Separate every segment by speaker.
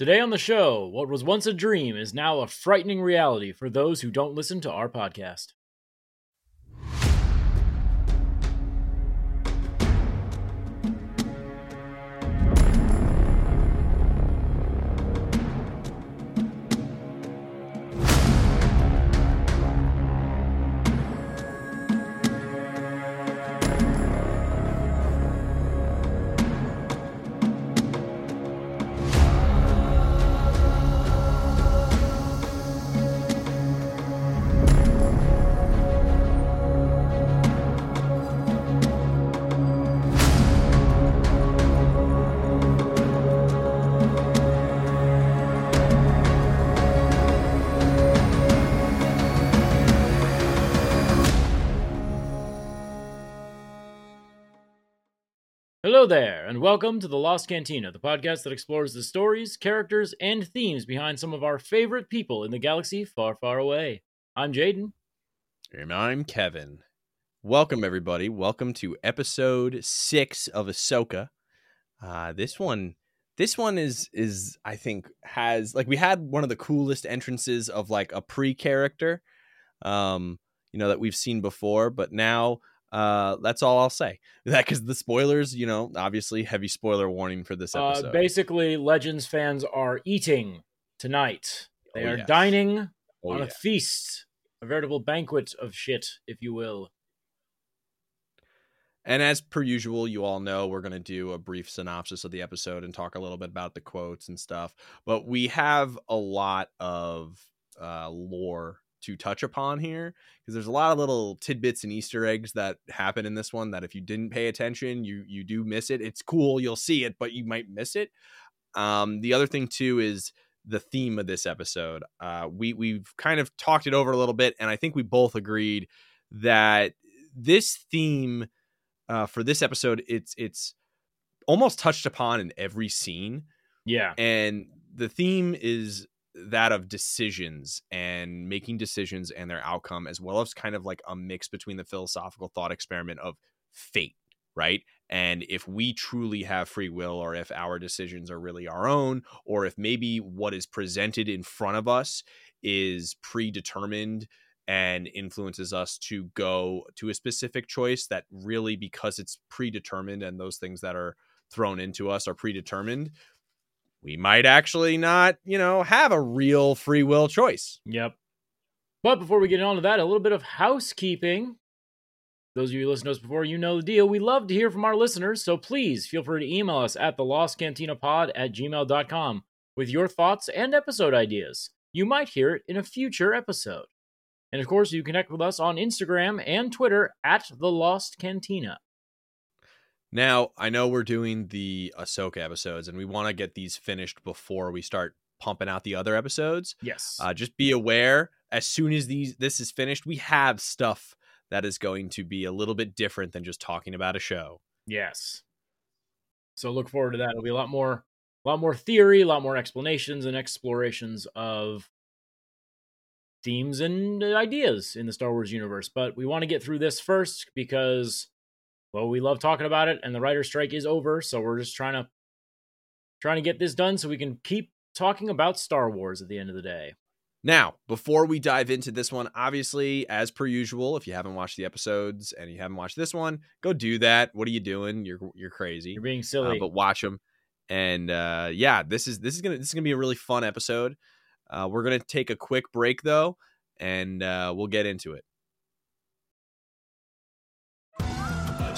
Speaker 1: Today on the show, what was once a dream is now a frightening reality for those who don't listen to our podcast. There, and welcome to The Lost Cantina, the podcast that explores the stories, characters, and themes behind some of our favorite people in the galaxy far, far away. I'm Jaden.
Speaker 2: And I'm Kevin. Welcome, everybody. Welcome to episode six of Ahsoka. Uh, this one, this one is is I think has like we had one of the coolest entrances of like a pre character, um, you know that we've seen before, but now uh, that's all I'll say. That because the spoilers, you know, obviously heavy spoiler warning for this episode.
Speaker 1: Uh, basically, Legends fans are eating tonight. They
Speaker 2: Oh,
Speaker 1: are
Speaker 2: yes.
Speaker 1: dining
Speaker 2: Oh,
Speaker 1: on
Speaker 2: yeah.
Speaker 1: a feast, a veritable banquet of shit, if you will.
Speaker 2: And as per usual, you all know we're going to do a brief synopsis of the episode and talk a little bit about the quotes and stuff. But we have a lot of uh, lore to touch upon here because there's a lot of little tidbits and Easter eggs that happen in this one that if you didn't pay attention, you you do miss it. It's cool, you'll see it, but you might miss it. Um, the other thing too is the theme of this episode. Uh, we we've kind of talked it over a little bit, and I think we both agreed that this theme uh, for this episode it's it's almost touched upon in every scene
Speaker 1: Yeah.
Speaker 2: and the theme is that of decisions and making decisions and their outcome as well as kind of like a mix between the philosophical thought experiment of fate right? And if we truly have free will or if our decisions are really our own or if maybe what is presented in front of us is predetermined and influences us to go to a specific choice that really because it's predetermined and those things that are thrown into us are predetermined we might actually not you know have a real free will choice
Speaker 1: Yep. But before we get on to that, a little bit of housekeeping. Those of you who listen to us before, you know the deal. We love to hear from our listeners, so please feel free to email us at the Lost Cantina Pod at gmail.com with your thoughts and episode ideas. You might hear it in a future episode. And of course, you connect with us on Instagram and Twitter at the Lost Cantina.
Speaker 2: Now i know we're doing the ahsoka episodes and we want to get these finished before we start pumping out the other episodes
Speaker 1: Yes.
Speaker 2: uh, just be aware as soon as these this is finished we have stuff that is going to be a little bit different than just talking about a show
Speaker 1: Yes. So look forward to that. It'll be a lot more a lot more theory, a lot more explanations and explorations of themes and ideas in the Star Wars universe. But we want to get through this first because well, we love talking about it and the writer's strike is over, so we're just trying to trying to get this done so we can keep talking about Star Wars at the end of the day.
Speaker 2: Now, before we dive into this one, obviously, as per usual, if you haven't watched the episodes and you haven't watched this one, go do that. What are you doing? You're you're crazy.
Speaker 1: You're being
Speaker 2: Uh,
Speaker 1: silly.
Speaker 2: but watch them. And uh, yeah, this is this is gonna this is gonna be a really fun episode. Uh, we're gonna take a quick break though, and uh, we'll get into it.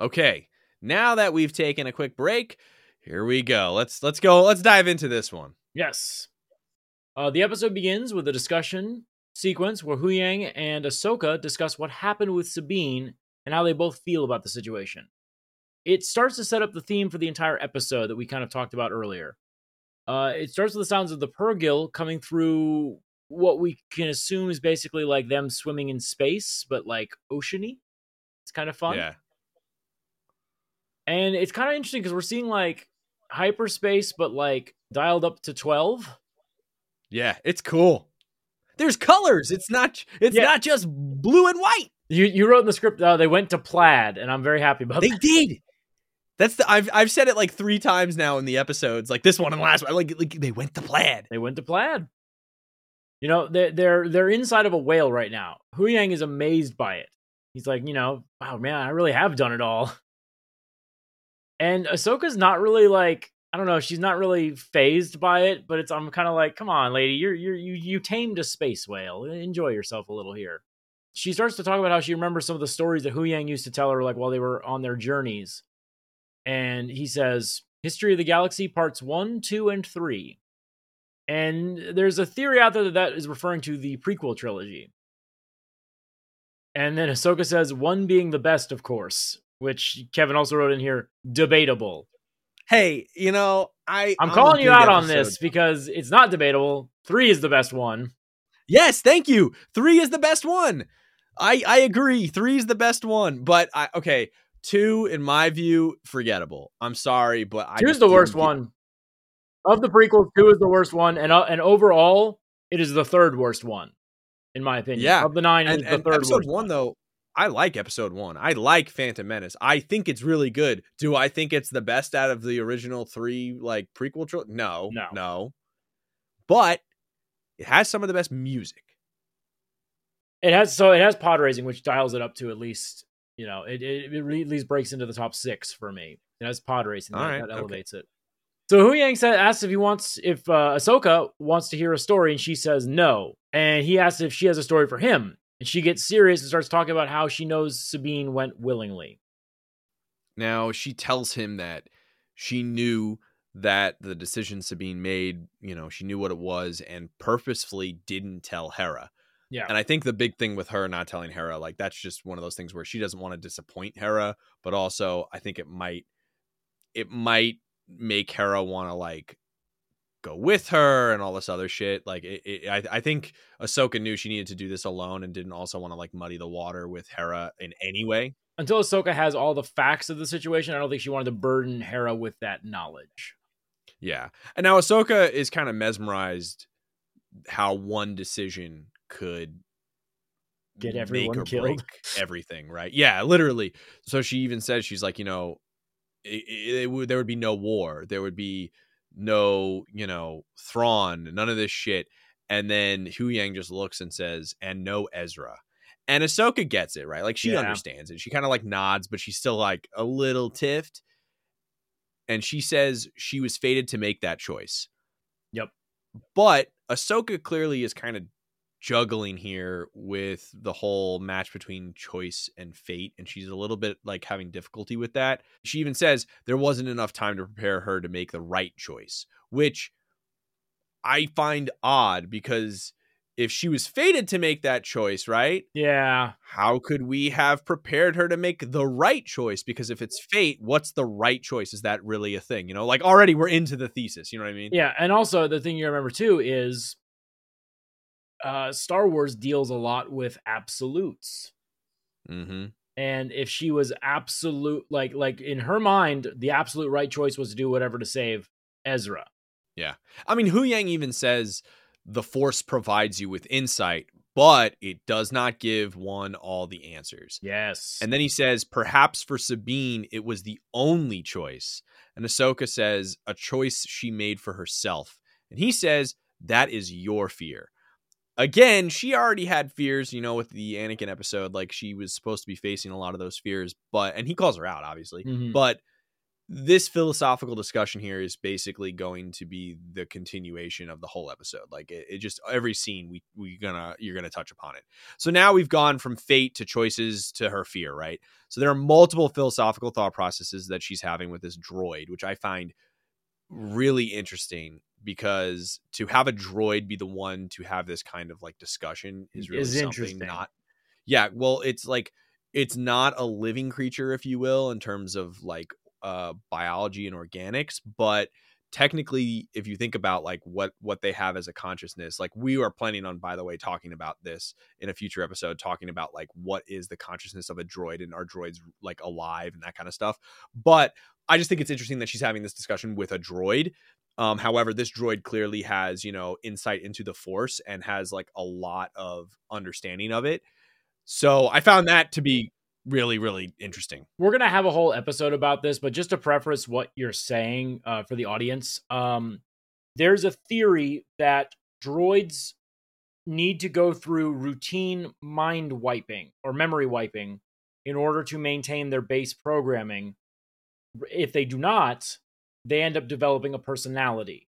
Speaker 2: Okay, now that we've taken a quick break, here we go. Let's let's go. Let's dive into this one.
Speaker 1: Yes. Uh, the episode begins with a discussion sequence where Huyang and Ahsoka discuss what happened with Sabine and how they both feel about the situation. it starts to set up the theme for the entire episode that we kind of talked about earlier. Uh, it starts with the sounds of the Purrgil coming through what we can assume is basically like them swimming in space, but like oceany. It's kind of fun.
Speaker 2: Yeah.
Speaker 1: And it's kind of interesting because we're seeing like hyperspace, but like dialed up to 12.
Speaker 2: Yeah, it's cool. There's colors. It's not it's
Speaker 1: Yeah.
Speaker 2: not just blue and white.
Speaker 1: You you wrote in the script uh, they went to plaid, and I'm very happy about that.
Speaker 2: They
Speaker 1: that.
Speaker 2: did. That's the I've I've said it like three times now in the episodes, like this one and last one. Like, like they went to plaid.
Speaker 1: They went to plaid. You know, they're they're they're inside of a whale right now. Huyang is amazed by it. He's like, you know, wow, man, I really have done it all. And Ahsoka's not really like, I don't know, she's not really phased by it, but it's I'm kind of like, come on, lady, you're you're you you tamed a space whale. Enjoy yourself a little here. She starts to talk about how she remembers some of the stories that Huyang used to tell her, like while they were on their journeys. And he says, History of the Galaxy Parts 1, 2, and 3. And there's a theory out there that that is referring to the prequel trilogy. And then Ahsoka says, one being the best, of course, which Kevin also wrote in here, debatable.
Speaker 2: Hey, you know, I
Speaker 1: I'm calling you out on this because it's not debatable. Three is the best one.
Speaker 2: Yes, thank you. Three is the best one. I I agree. Three is the best one. But I okay. Two, in my view, forgettable. I'm sorry, but I
Speaker 1: Two is the worst
Speaker 2: get-
Speaker 1: one. Of the prequels, two is the worst one. And, uh, and overall, it is the third worst one, in my opinion.
Speaker 2: Yeah,
Speaker 1: Of the nine,
Speaker 2: And,
Speaker 1: it's the third
Speaker 2: episode
Speaker 1: worst
Speaker 2: one, though, I like episode one. I like Phantom Menace. I think it's really good. Do I think it's the best out of the original three like prequel trilogy? No,
Speaker 1: No.
Speaker 2: no. But it has some of the best music.
Speaker 1: It has so it has pod racing, which dials it up to at least you know it it, it at least breaks into the top six for me. It has pod racing that,
Speaker 2: right,
Speaker 1: that
Speaker 2: okay.
Speaker 1: elevates it. So Huyang said asks if he wants if uh, Ahsoka wants to hear a story, and she says no. And he asks if she has a story for him, and she gets serious and starts talking about how she knows Sabine went willingly.
Speaker 2: Now she tells him that she knew that the decision Sabine made, you know, she knew what it was and purposefully didn't tell Hera.
Speaker 1: Yeah,
Speaker 2: And I think the big thing with her not telling Hera, like that's just one of those things where she doesn't want to disappoint Hera, but also I think it might it might make Hera want to like go with her and all this other shit. Like it, it, I, I think Ahsoka knew she needed to do this alone and didn't also want to like muddy the water with Hera in any way.
Speaker 1: until Ahsoka has all the facts of the situation, I don't think she wanted to burden Hera with that knowledge.
Speaker 2: Yeah. And now Ahsoka is kind of mesmerized how one decision could
Speaker 1: Get
Speaker 2: make
Speaker 1: everyone
Speaker 2: or
Speaker 1: killed.
Speaker 2: break everything, right? Yeah, literally. So she even says she's like, you know, it, it, it would, there would be no war. There would be no, you know, Thrawn, none of this shit. And then Huyang just looks and says, and no Ezra. And Ahsoka gets it, right? Like she
Speaker 1: Yeah.
Speaker 2: understands it. She kind of like nods, but she's still like a little tiffed. And she says she was fated to make that choice.
Speaker 1: Yep.
Speaker 2: But Ahsoka clearly is kind of juggling here with the whole match between choice and fate and she's a little bit like having difficulty with that. She even says there wasn't enough time to prepare her to make the right choice which i find odd because if she was fated to make that choice right
Speaker 1: Yeah,
Speaker 2: how could we have prepared her to make the right choice? Because if it's fate what's the right choice? Is that really a thing? You know like already we're into the thesis you know what i mean?
Speaker 1: Yeah, and also the thing you remember too is uh Star Wars deals a lot with absolutes.
Speaker 2: mm-hmm
Speaker 1: And if she was absolute like like in her mind, the absolute right choice was to do whatever to save Ezra.
Speaker 2: Yeah, I mean, Huyang even says the Force provides you with insight, but it does not give one all the answers.
Speaker 1: Yes.
Speaker 2: And then he says, perhaps for Sabine, it was the only choice. And Ahsoka says, a choice she made for herself. And he says, that is your fear. Again, she already had fears, you know, with the Anakin episode. Like she was supposed to be facing a lot of those fears, but, and he calls her out, obviously.
Speaker 1: Mhm.
Speaker 2: But this philosophical discussion here is basically going to be the continuation of the whole episode. Like it, it just every scene we we gonna you're gonna touch upon it. So now we've gone from fate to choices to her fear, right? So there are multiple philosophical thought processes that she's having with this droid, which I find really interesting because to have a droid be the one to have this kind of like discussion is really
Speaker 1: Is
Speaker 2: something not yeah well it's like it's not a living creature, if you will, in terms of like uh, biology and organics, but technically if you think about like what what they have as a consciousness like we are planning on by the way talking about this in a future episode talking about like what is the consciousness of a droid and are droids like alive and that kind of stuff but i just think it's interesting that she's having this discussion with a droid. Um however this droid clearly has you know insight into the force and has like a lot of understanding of it. So i found that to be really really interesting.
Speaker 1: We're gonna have a whole episode about this but just to preface what you're saying uh, for the audience um, there's a theory that droids need to go through routine mind wiping or memory wiping in order to maintain their base programming if they do not they end up developing a personality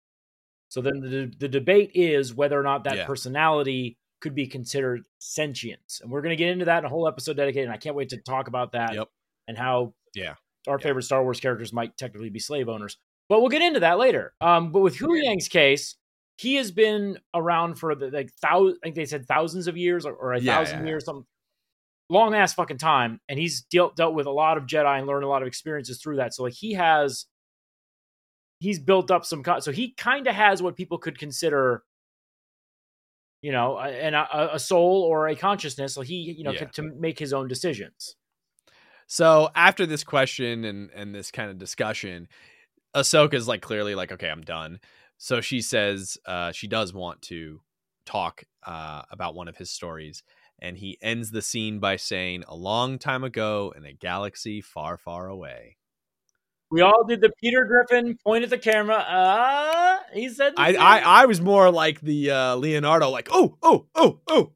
Speaker 1: so then the, the debate is whether or not that
Speaker 2: Yeah.
Speaker 1: personality could be considered sentience. And we're going to get into that in a whole episode dedicated. And I can't wait to talk about that
Speaker 2: Yep.
Speaker 1: and how
Speaker 2: Yeah.
Speaker 1: our
Speaker 2: Yeah.
Speaker 1: favorite Star Wars characters might technically be slave owners. But we'll get into that later. Um, but with Huyang's case, he has been around for the like thousand. I think they said thousands of years or, or a thousand years, something long ass fucking time. And he's dealt dealt with a lot of Jedi and learned a lot of experiences through that. So like he has, he's built up some. So he kind of has what people could consider you know, and a, a soul or a consciousness. So he, you know,
Speaker 2: Yeah.
Speaker 1: can, to make his own decisions.
Speaker 2: So after this question and and this kind of discussion, Ahsoka's like clearly like, okay, I'm done. So she says uh, she does want to talk uh, about one of his stories, and he ends the scene by saying, "A long time ago in a galaxy far, far away."
Speaker 1: We all did the Peter Griffin point at the camera. Uh, he said,
Speaker 2: I. I, I was more like the uh, Leonardo, like, oh, oh, oh, oh.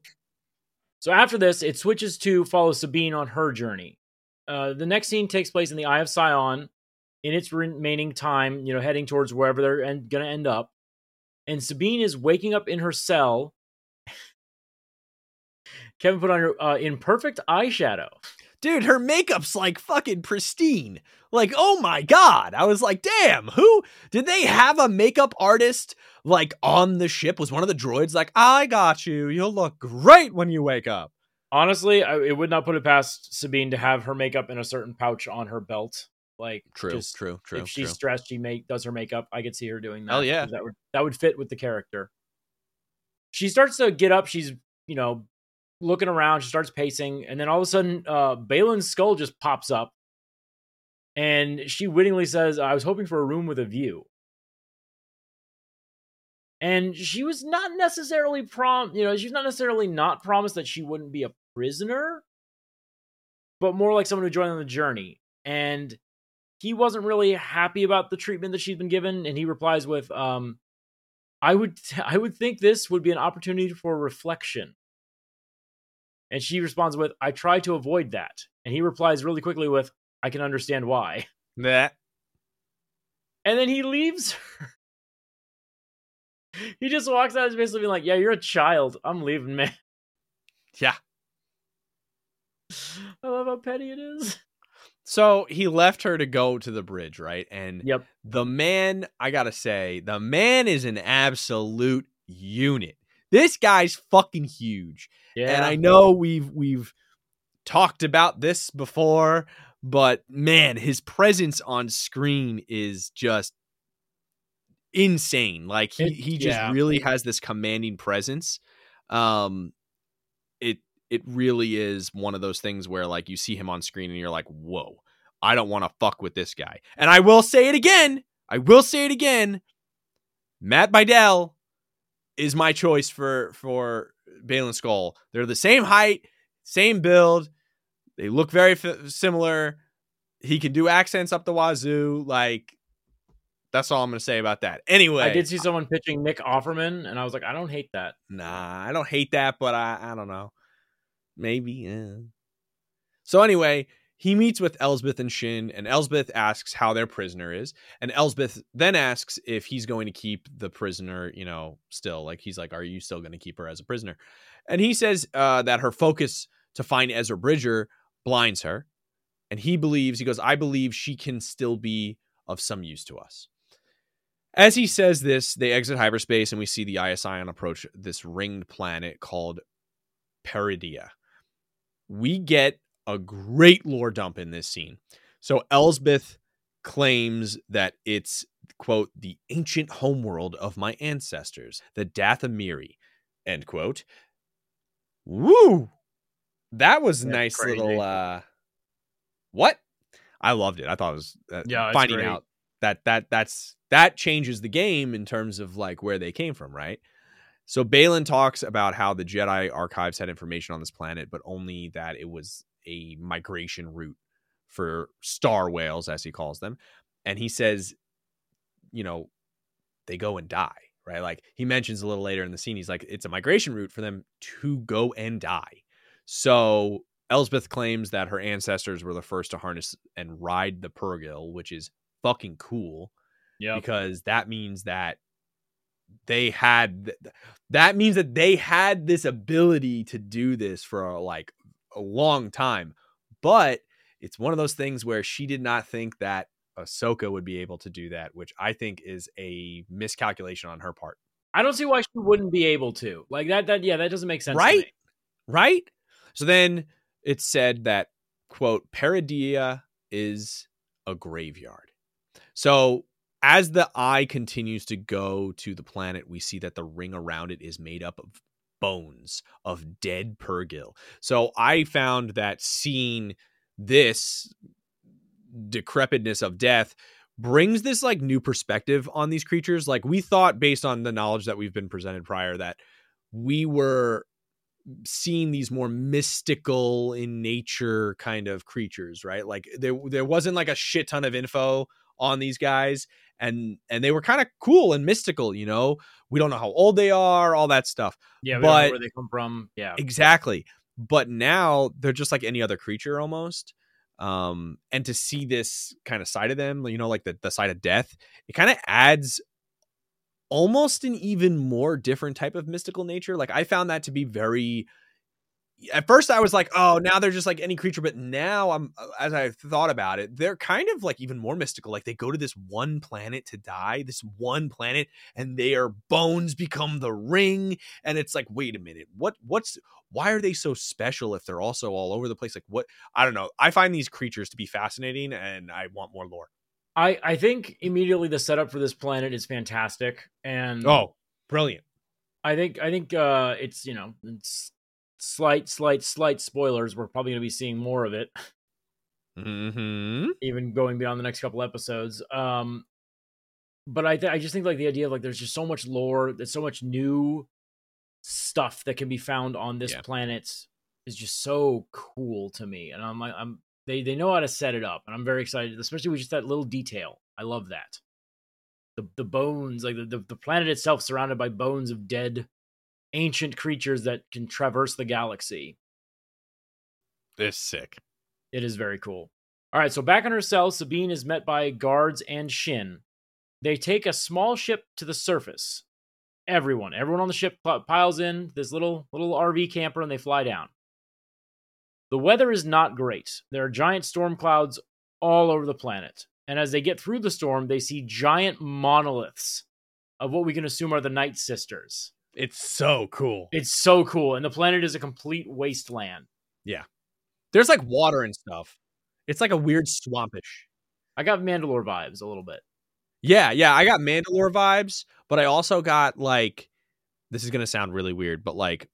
Speaker 1: So after this, it switches to follow Sabine on her journey. Uh, the next scene takes place in the Eye of Sion in its remaining time, you know, heading towards wherever they're en- going to end up. And Sabine is waking up in her cell. Kevin put on her uh, in perfect eyeshadow.
Speaker 2: Dude, her makeup's like fucking pristine. Like, oh my god. I was like, damn, who did they have a makeup artist like on the ship? Was one of the droids like, I got you. You'll look great when you wake up.
Speaker 1: Honestly, I, it would not put it past Sabine to have her makeup in a certain pouch on her belt. Like, just
Speaker 2: true, true,
Speaker 1: if she's stressed, she make does her makeup. I could see her doing that.
Speaker 2: Hell yeah,
Speaker 1: that would that would fit with the character. She starts to get up. She's you know looking around. She starts pacing, and then all of a sudden, uh, Baylan Skoll just pops up, and she wittingly says, "I was hoping for a room with a view." And she was not necessarily prom, you know, she's not necessarily not promised that she wouldn't be a prisoner, but more like someone who joined on the journey. And he wasn't really happy about the treatment that she's been given and he replies with um i would i would think this would be an opportunity for reflection and she responds with i try to avoid that. And he replies really quickly with i can understand why.
Speaker 2: That.
Speaker 1: And then he leaves her. He just walks out basically being like yeah you're a child. I'm leaving man.
Speaker 2: Yeah.
Speaker 1: i love how petty it is.
Speaker 2: So he left her to go to the bridge, right? And
Speaker 1: yep.
Speaker 2: the man, I gotta say, the man is an absolute unit. This guy's fucking huge.
Speaker 1: yeah
Speaker 2: And I know we've we've talked about this before, but man, his presence on screen is just insane. Like he he just
Speaker 1: yeah.
Speaker 2: really has this commanding presence. Um it it really is one of those things where like you see him on screen and you're like, "Whoa, I don't want to fuck with this guy." And I will say it again. I will say it again. Matt Bydell is my choice for for Baylan Skoll. They're the same height, same build. They look very f- similar. He can do accents up the wazoo. Like that's all I'm gonna say about that. Anyway,
Speaker 1: i did see someone pitching nick offerman and i was like i don't hate that
Speaker 2: Nah, I don't hate that, but I I don't know. Maybe. Yeah. So anyway, he meets with Elsbeth and Shin, and Elsbeth asks how their prisoner is, and Elsbeth then asks if he's going to keep the prisoner, you know, still. Like he's like, "Are you still going to keep her as a prisoner?" And he says uh, that her focus to find Ezra Bridger blinds her, and he believes he goes, "I believe she can still be of some use to us." As he says this, they exit hyperspace and we see the ISIon approach this ringed planet called Peridea. We get a great lore dump in this scene. So Elsbeth claims that it's quote the ancient homeworld of my ancestors, the Dathomiri, end quote. Woo! That was
Speaker 1: That's
Speaker 2: nice
Speaker 1: crazy.
Speaker 2: little uh what? I loved it. I thought it was uh,
Speaker 1: Yeah,
Speaker 2: finding out that that that's that changes the game in terms of like where they came from, right? So Baylan talks about how the Jedi archives had information on this planet, but only that it was a migration route for star whales, as he calls them. And he says, you know, they go and die, right? Like he mentions a little later in the scene, he's like, it's a migration route for them to go and die. So Elsbeth claims that her ancestors were the first to harness and ride the Purrgil, which is fucking cool
Speaker 1: Yeah.
Speaker 2: because that means that they had th- that means that they had this ability to do this for like a long time but it's one of those things where she did not think that Ahsoka would be able to do that which I think is a miscalculation on her part
Speaker 1: I don't see why she wouldn't be able to. Like that. That yeah, that doesn't make sense. to
Speaker 2: Right?
Speaker 1: me.
Speaker 2: right so then it's said that quote Peridea is a graveyard so as the eye continues to go to the planet we see that the ring around it is made up of bones of dead Purrgil. so i found that seeing this decrepitness of death brings this like new perspective on these creatures. Like we thought based on the knowledge that we've been presented prior that we were seeing these more mystical in nature kind of creatures right? Like there there wasn't like a shit ton of info on these guys and and they were kind of cool and mystical you know we don't know how old they are all that stuff
Speaker 1: Yeah, we don't know
Speaker 2: But-
Speaker 1: where they come from. Yeah.
Speaker 2: exactly but now they're just like any other creature almost um and to see this kind of side of them you know like the, the side of death it kind of adds almost an even more different type of mystical nature like i found that to be very at first i was like oh now they're just like any creature but now i'm uh, as i thought about it they're kind of like even more mystical like they go to this one planet to die this one planet and their bones become the ring and it's like wait a minute what what's why are they so special if they're also all over the place? Like what i don't know i find these creatures to be fascinating and i want more lore.
Speaker 1: I I think immediately the setup for this planet is fantastic, and
Speaker 2: oh brilliant.
Speaker 1: I think I think uh, it's you know it's slight slight slight spoilers. We're probably going to be seeing more of it,
Speaker 2: mm-hmm
Speaker 1: even going beyond the next couple episodes. Um, but I th- I just think like the idea of like there's just so much lore, there's so much new stuff that can be found on this
Speaker 2: Yeah.
Speaker 1: planet is just so cool to me, and I'm like I'm they they know how to set it up, and I'm very excited, especially with just that little detail. I love that. The the bones, like the, the, the planet itself, surrounded by bones of dead ancient creatures that can traverse the galaxy.
Speaker 2: it's sick
Speaker 1: It is very cool. All right, so back in her cell, Sabine is met by guards and Shin. They take a small ship to the surface. Everyone, everyone on the ship piles in this little little RV camper and they fly down. The weather is not great. There are giant storm clouds all over the planet. And as they get through the storm, they see giant monoliths of what we can assume are the Night Sisters.
Speaker 2: It's so cool
Speaker 1: It's so cool. And the planet is a complete wasteland. Yeah.
Speaker 2: There's like water and stuff it's like a weird swampish
Speaker 1: I got Mandalore vibes a little bit.
Speaker 2: Yeah, yeah, I got Mandalore vibes, but I also got like this is going to sound really weird, but like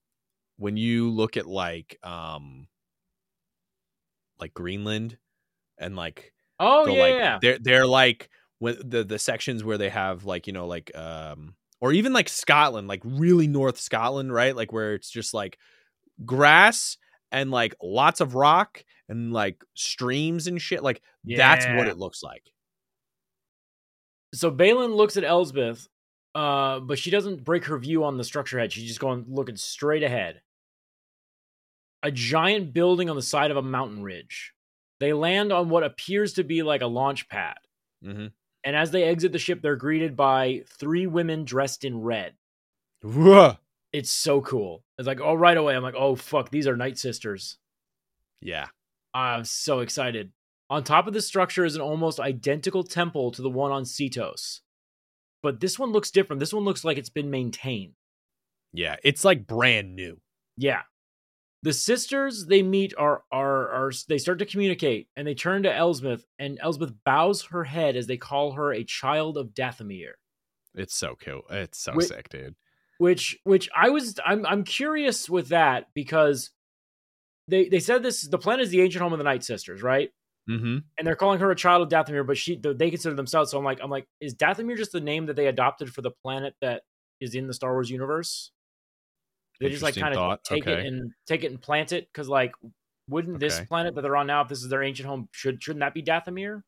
Speaker 2: when you look at like um like Greenland and like
Speaker 1: Oh,
Speaker 2: the,
Speaker 1: yeah,
Speaker 2: like
Speaker 1: yeah.
Speaker 2: they're they're like when the the sections where they have like, you know, like um or even like Scotland, like really North Scotland, right? Like where it's just like grass and like lots of rock and like streams and shit. Like that's what it looks like.
Speaker 1: so Baylan looks at Elsbeth, uh, but she doesn't break her view on the structure head. She's just going looking straight ahead. A giant building on the side of a mountain ridge. They land on what appears to be like a launch pad.
Speaker 2: Mm-hmm.
Speaker 1: And as they exit the ship, they're greeted by three women dressed in red. It's so cool. It's like, oh, right away, I'm like, oh, fuck, these are Night Sisters.
Speaker 2: Yeah.
Speaker 1: I'm so excited. On top of this structure is an almost identical temple to the one on Seatos. But this one looks different. This one looks like it's been maintained.
Speaker 2: Yeah, it's like brand new.
Speaker 1: Yeah. The sisters they meet are are are they start to communicate and they turn to Elsbeth and Elsbeth bows her head as they call her a child of Dathomir.
Speaker 2: It's so cool. It's so
Speaker 1: Wait-
Speaker 2: sick, dude.
Speaker 1: which which I was I'm I'm curious with that because they they said this the planet is the ancient home of the Night Sisters, right?
Speaker 2: Mm-hmm.
Speaker 1: And they're calling her a child of Dathomir, but she they consider themselves. So I'm like I'm like, is Dathomir just the name that they adopted for the planet that is in the Star Wars universe? They just like kind of take
Speaker 2: Okay.
Speaker 1: it and take it and plant it because like wouldn't this planet that they're on now, if this is their ancient home, should shouldn't that be Dathomir?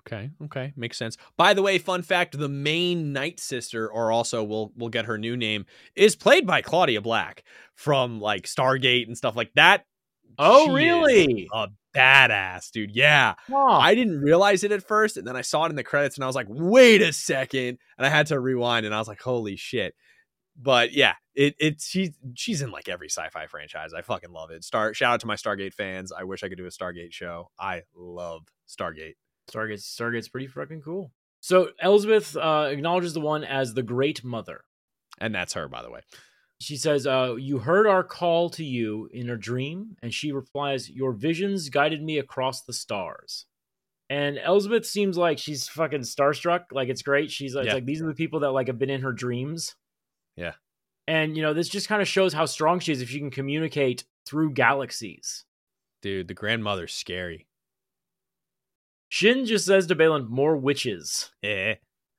Speaker 2: Okay, okay, makes sense. By the way, fun fact: the main Night Sister, or also we'll we'll get her new name, is played by Claudia Black from like Stargate and stuff like that.
Speaker 1: Oh, really?
Speaker 2: A badass, dude. Yeah. I didn't realize it at first, and then I saw it in the credits, and I was like, "Wait a second. and I had to rewind, and I was like, "Holy shit!" But yeah, it it's she's she's in like every sci-fi franchise. I fucking love it. Star shout out to my Stargate fans. I wish I could do a Stargate show. I love Stargate.
Speaker 1: Stargate's Stargate's pretty fucking cool. So Elsbeth uh, acknowledges the one as the Great Mother.
Speaker 2: And that's her, by the way.
Speaker 1: She says, uh, "You heard our call to you in a dream," and she replies, "Your visions guided me across the stars." And Elsbeth seems like she's fucking starstruck. Like it's great. She's it's
Speaker 2: Yeah.
Speaker 1: like these are the people that like have been in her dreams.
Speaker 2: Yeah.
Speaker 1: And you know this just kind of shows how strong she is if she can communicate through galaxies.
Speaker 2: Dude, the grandmother's scary.
Speaker 1: Shin just says to Baylan, "More witches."
Speaker 2: Eh.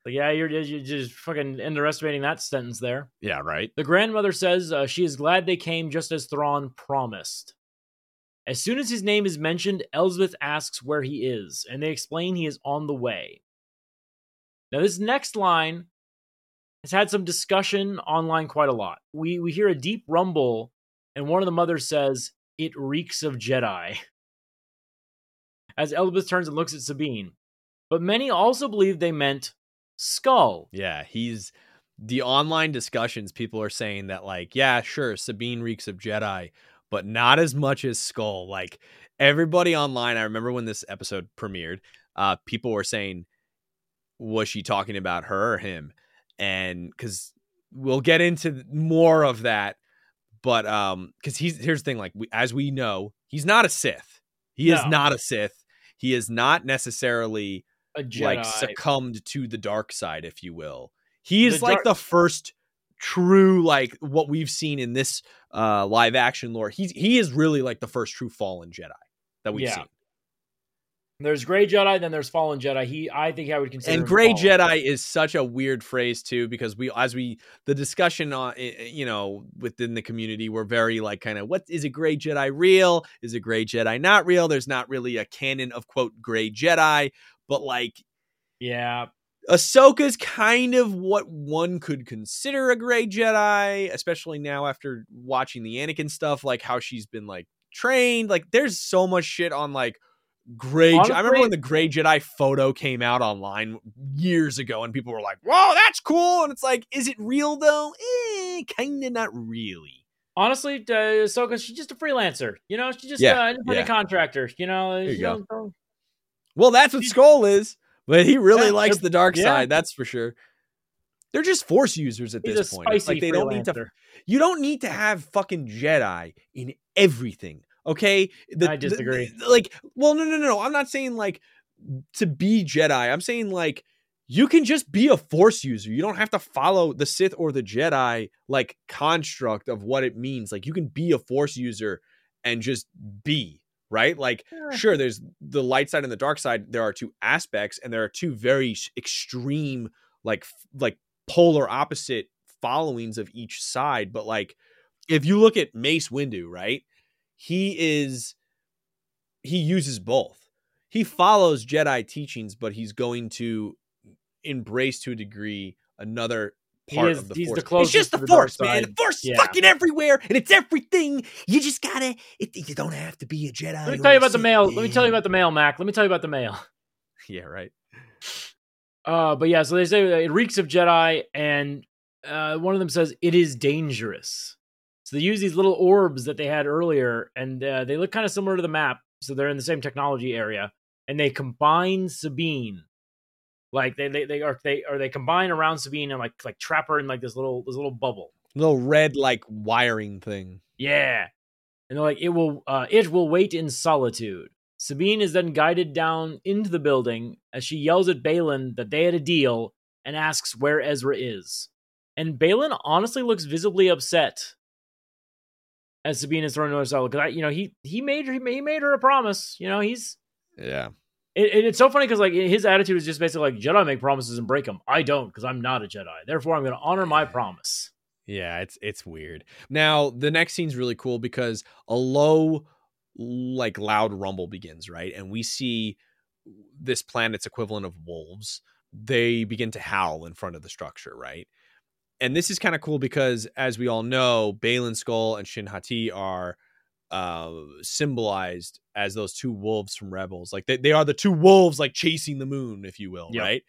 Speaker 1: Like, yeah, you're, you're just fucking underestimating that sentence there.
Speaker 2: Yeah, right.
Speaker 1: The grandmother says uh, she is glad they came just as Thrawn promised. As soon as his name is mentioned, Elsbeth asks where he is, and they explain he is on the way. Now, this next line has had some discussion online quite a lot. We we hear a deep rumble, and one of the mothers says, "It reeks of Jedi." As Elsbeth turns and looks at Sabine, but many also believe they meant Skoll.
Speaker 2: Yeah, he's the online discussions. People are saying that, like, yeah, sure, Sabine reeks of Jedi, but not as much as Skoll. Like, everybody online, I remember when this episode premiered, uh, people were saying, was she talking about her or him? And because we'll get into more of that, but um, because he's here's the thing, like, we, as we know, he's not a Sith. He is not a Sith. He is not necessarily
Speaker 1: A Jedi.
Speaker 2: like succumbed to the dark side, if you will. He is
Speaker 1: The
Speaker 2: like
Speaker 1: dark-
Speaker 2: the first true like what we've seen in this uh live action lore. He's he is really like the first true fallen Jedi that we've
Speaker 1: Yeah.
Speaker 2: seen.
Speaker 1: There's Gray Jedi, then there's Fallen Jedi. He, I think I would consider.
Speaker 2: And gray. Jedi is such a weird phrase too because we as we the discussion on eh, eh, you know within the community we're very like kind of what is a gray Jedi real? Is a gray Jedi not real? There's not really a canon of quote gray Jedi, but like
Speaker 1: Yeah,
Speaker 2: Ahsoka's kind of what one could consider a gray Jedi, especially now after watching the Anakin stuff, like how she's been like trained. Like there's so much shit on like gray. Je- I remember when the gray Jedi photo came out online years ago, and people were like, "Whoa, that's cool!" And it's like, is it real though? Eh, kind of not really.
Speaker 1: honestly, uh, Ahsoka, she's just a freelancer. You know, she's just
Speaker 2: Yeah,
Speaker 1: uh, an independent
Speaker 2: yeah.
Speaker 1: contractor. You know,
Speaker 2: you
Speaker 1: she
Speaker 2: go.
Speaker 1: don't- don't-
Speaker 2: Well, that's what Skoll is, but he really
Speaker 1: Yeah,
Speaker 2: likes the dark side. That's for sure. They're just Force users at
Speaker 1: He's
Speaker 2: this point. Like they don't need to you don't need to have fucking Jedi in everything. Okay, The-
Speaker 1: I disagree.
Speaker 2: the- like, well, no, no, no, no. I'm not saying like to be Jedi. I'm saying like you can just be a Force user. You don't have to follow the Sith or the Jedi like construct of what it means. Like you can be a Force user and just be right. Like
Speaker 1: Eh.
Speaker 2: sure, there's the light side and the dark side. There are two aspects, and there are two very extreme, like like polar opposite followings of each side. But like, if you look at Mace Windu, right, he is he uses both. He follows Jedi teachings, but he's going to embrace to a degree another part
Speaker 1: is-
Speaker 2: of the force. it's just the,
Speaker 1: the
Speaker 2: force, man. The force is fucking everywhere, and it's everything. You just gotta. It, you don't have to be a Jedi.
Speaker 1: Let me tell you about the mail. Let me tell you about the mail, Mac. Let me tell you about the mail.
Speaker 2: Yeah, right.
Speaker 1: Uh, but yeah, so they say it reeks of Jedi, and uh, one of them says it is dangerous. So they use these little orbs that they had earlier, and uh, they look kind of similar to the map. So they're in the same technology area, and they combine Sabine, like they they they are they or they combine around Sabine and like like trap her in like this little this little bubble.
Speaker 2: Little red like wiring thing.
Speaker 1: Yeah. and they're like, "It will, uh, it will wait in solitude." Sabine is then guided down into the building as she yells at Baylan that they had a deal and asks where Ezra is. And Baylan honestly looks visibly upset as Sabine is thrown into her cell because you know he he made her he made her a promise. You know he's
Speaker 2: Yeah.
Speaker 1: it, it's so funny because like his attitude is just basically like Jedi make promises and break them. I don't because I'm not a Jedi. Therefore, I'm going to honor my promise.
Speaker 2: Yeah, it's it's weird. Now the next scene's really cool because a low, like loud rumble begins, right? And we see this planet's equivalent of wolves. They begin to howl in front of the structure, right? And this is kind of cool because, as we all know, Baylan Skoll and Shin Hati are uh, symbolized as those two wolves from Rebels. Like they, they are the two wolves, like chasing the moon, if you will,
Speaker 1: Yep.
Speaker 2: right?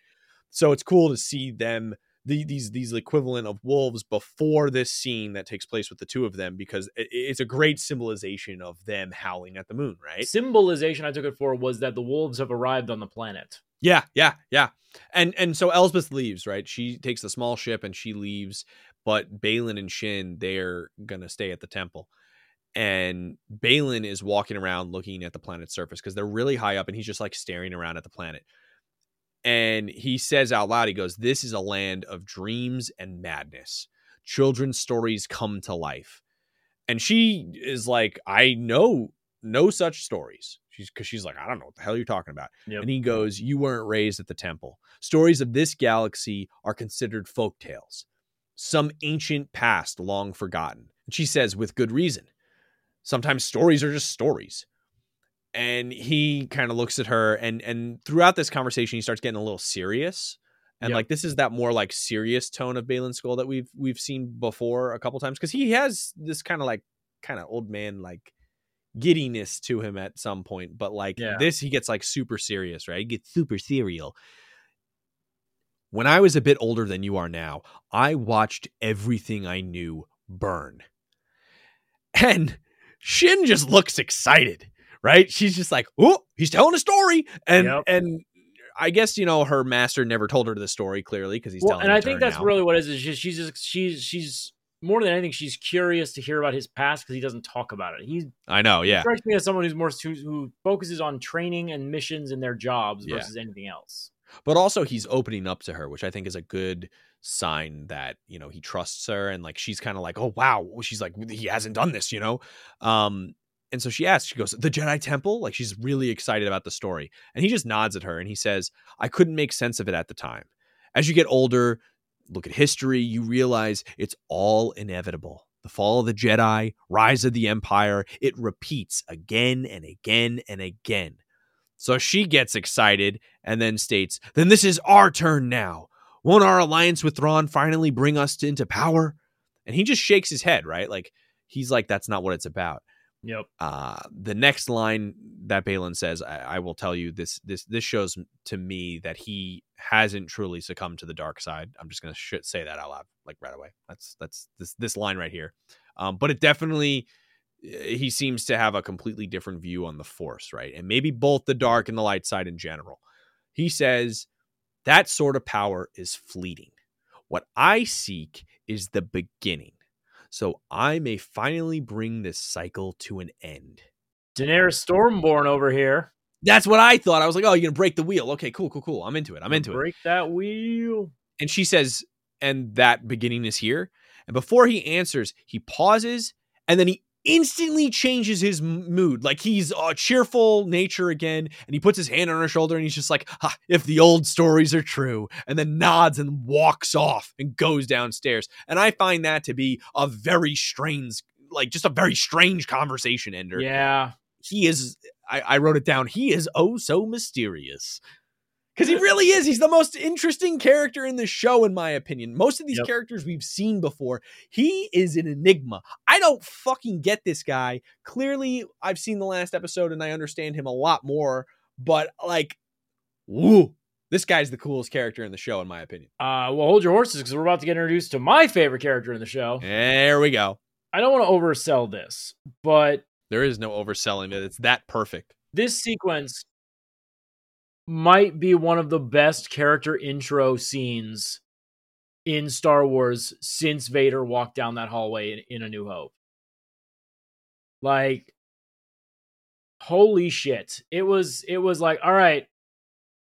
Speaker 2: So it's cool to see them the, these these equivalent of wolves before this scene that takes place with the two of them because it, it's a great symbolization of them howling at the moon, right?
Speaker 1: Symbolization I took it for was that the wolves have arrived on the planet.
Speaker 2: Yeah, yeah, yeah. And and so Elsbeth leaves, right? She takes the small ship and she leaves, but Baylan and Shin they're gonna stay at the temple. And Baylan is walking around looking at the planet's surface because they're really high up and he's just like staring around at the planet. And he says out loud, he goes, This is a land of dreams and madness. Children's stories come to life. And she is like, I know no such stories. She's because she's like, I don't know what the hell you're talking about.
Speaker 1: Yep.
Speaker 2: And he goes, You weren't raised at the temple. Stories of this galaxy are considered folk tales, some ancient past long forgotten. And she says, with good reason. Sometimes stories are just stories. And he kind of looks at her and and throughout this conversation, he starts getting a little serious. And
Speaker 1: Yep.
Speaker 2: like this is that more like serious tone of Baylan Skoll that we've we've seen before a couple times. Cause he has this kind of like kind of old man like giddiness to him at some point, but like
Speaker 1: Yeah.
Speaker 2: this, he gets like super serious, right? He gets super serial. When I was a bit older than you are now, I watched everything I knew burn. And Shin just looks excited, right? She's just like, "Oh, he's telling a story," and
Speaker 1: Yep.
Speaker 2: and I guess you know her master never told her the story clearly because he's
Speaker 1: Well,
Speaker 2: telling.
Speaker 1: and I think that's
Speaker 2: now.
Speaker 1: really what it is. is she's she's just, she's she's more than anything, she's curious to hear about his past because he doesn't talk about it. He
Speaker 2: I know, yeah.
Speaker 1: strikes me as someone who's more who, who focuses on training and missions and their jobs
Speaker 2: Yeah.
Speaker 1: versus anything else.
Speaker 2: but also he's opening up to her which i think is a good sign that you know he trusts her and like she's kind of like oh wow she's like he hasn't done this you know um and so she asks she goes the jedi temple like she's really excited about the story and he just nods at her and he says i couldn't make sense of it at the time as you get older look at history you realize it's all inevitable the fall of the jedi rise of the empire it repeats again and again and again so she gets excited and then states, Then this is our turn now. Won't our alliance with Thrawn finally bring us to, into power? And he just shakes his head, right? Like he's like, That's not what it's about.
Speaker 1: Yep.
Speaker 2: Uh, the next line that Baylan says, I, I will tell you this this this shows to me that he hasn't truly succumbed to the dark side. I'm just gonna sh- say that out loud, like right away. That's that's this this line right here. Um, but it definitely eh, he seems to have a completely different view on the force, right? And maybe both the dark and the light side in general. He says that sort of power is fleeting. What I seek is the beginning. So I may finally bring this cycle to an end.
Speaker 1: Daenerys Stormborn over here.
Speaker 2: That's what I thought. I was like, oh, you're going to break the wheel. Okay, cool, cool, cool. I'm into it. I'm into it.
Speaker 1: Break that wheel.
Speaker 2: And she says, and that beginning is here. And before he answers, he pauses and then he instantly changes his mood. Like he's a cheerful nature again. And he puts his hand on her shoulder and he's just like, ha, if the old stories are true. And then nods and walks off and goes downstairs. And I find that to be a very strange, like just a very strange conversation ender
Speaker 1: Yeah.
Speaker 2: he is I, I wrote it down he is oh so mysterious because he really is. He's the most interesting character in the show in my opinion. Most of these
Speaker 1: Yep.
Speaker 2: characters we've seen before he is an enigma. I don't fucking get this guy. Clearly i've seen the last episode and i understand him a lot more but like woo this guy's the coolest character in the show in my opinion.
Speaker 1: Uh, well, hold your horses because we're about to get introduced to my favorite character in the show.
Speaker 2: there we go.
Speaker 1: I don't want to oversell this, but
Speaker 2: there is no overselling it. It's that perfect.
Speaker 1: this sequence might be one of the best character intro scenes in Star Wars since Vader walked down that hallway in, in A New Hope. Like, holy shit! It was it was like, all right,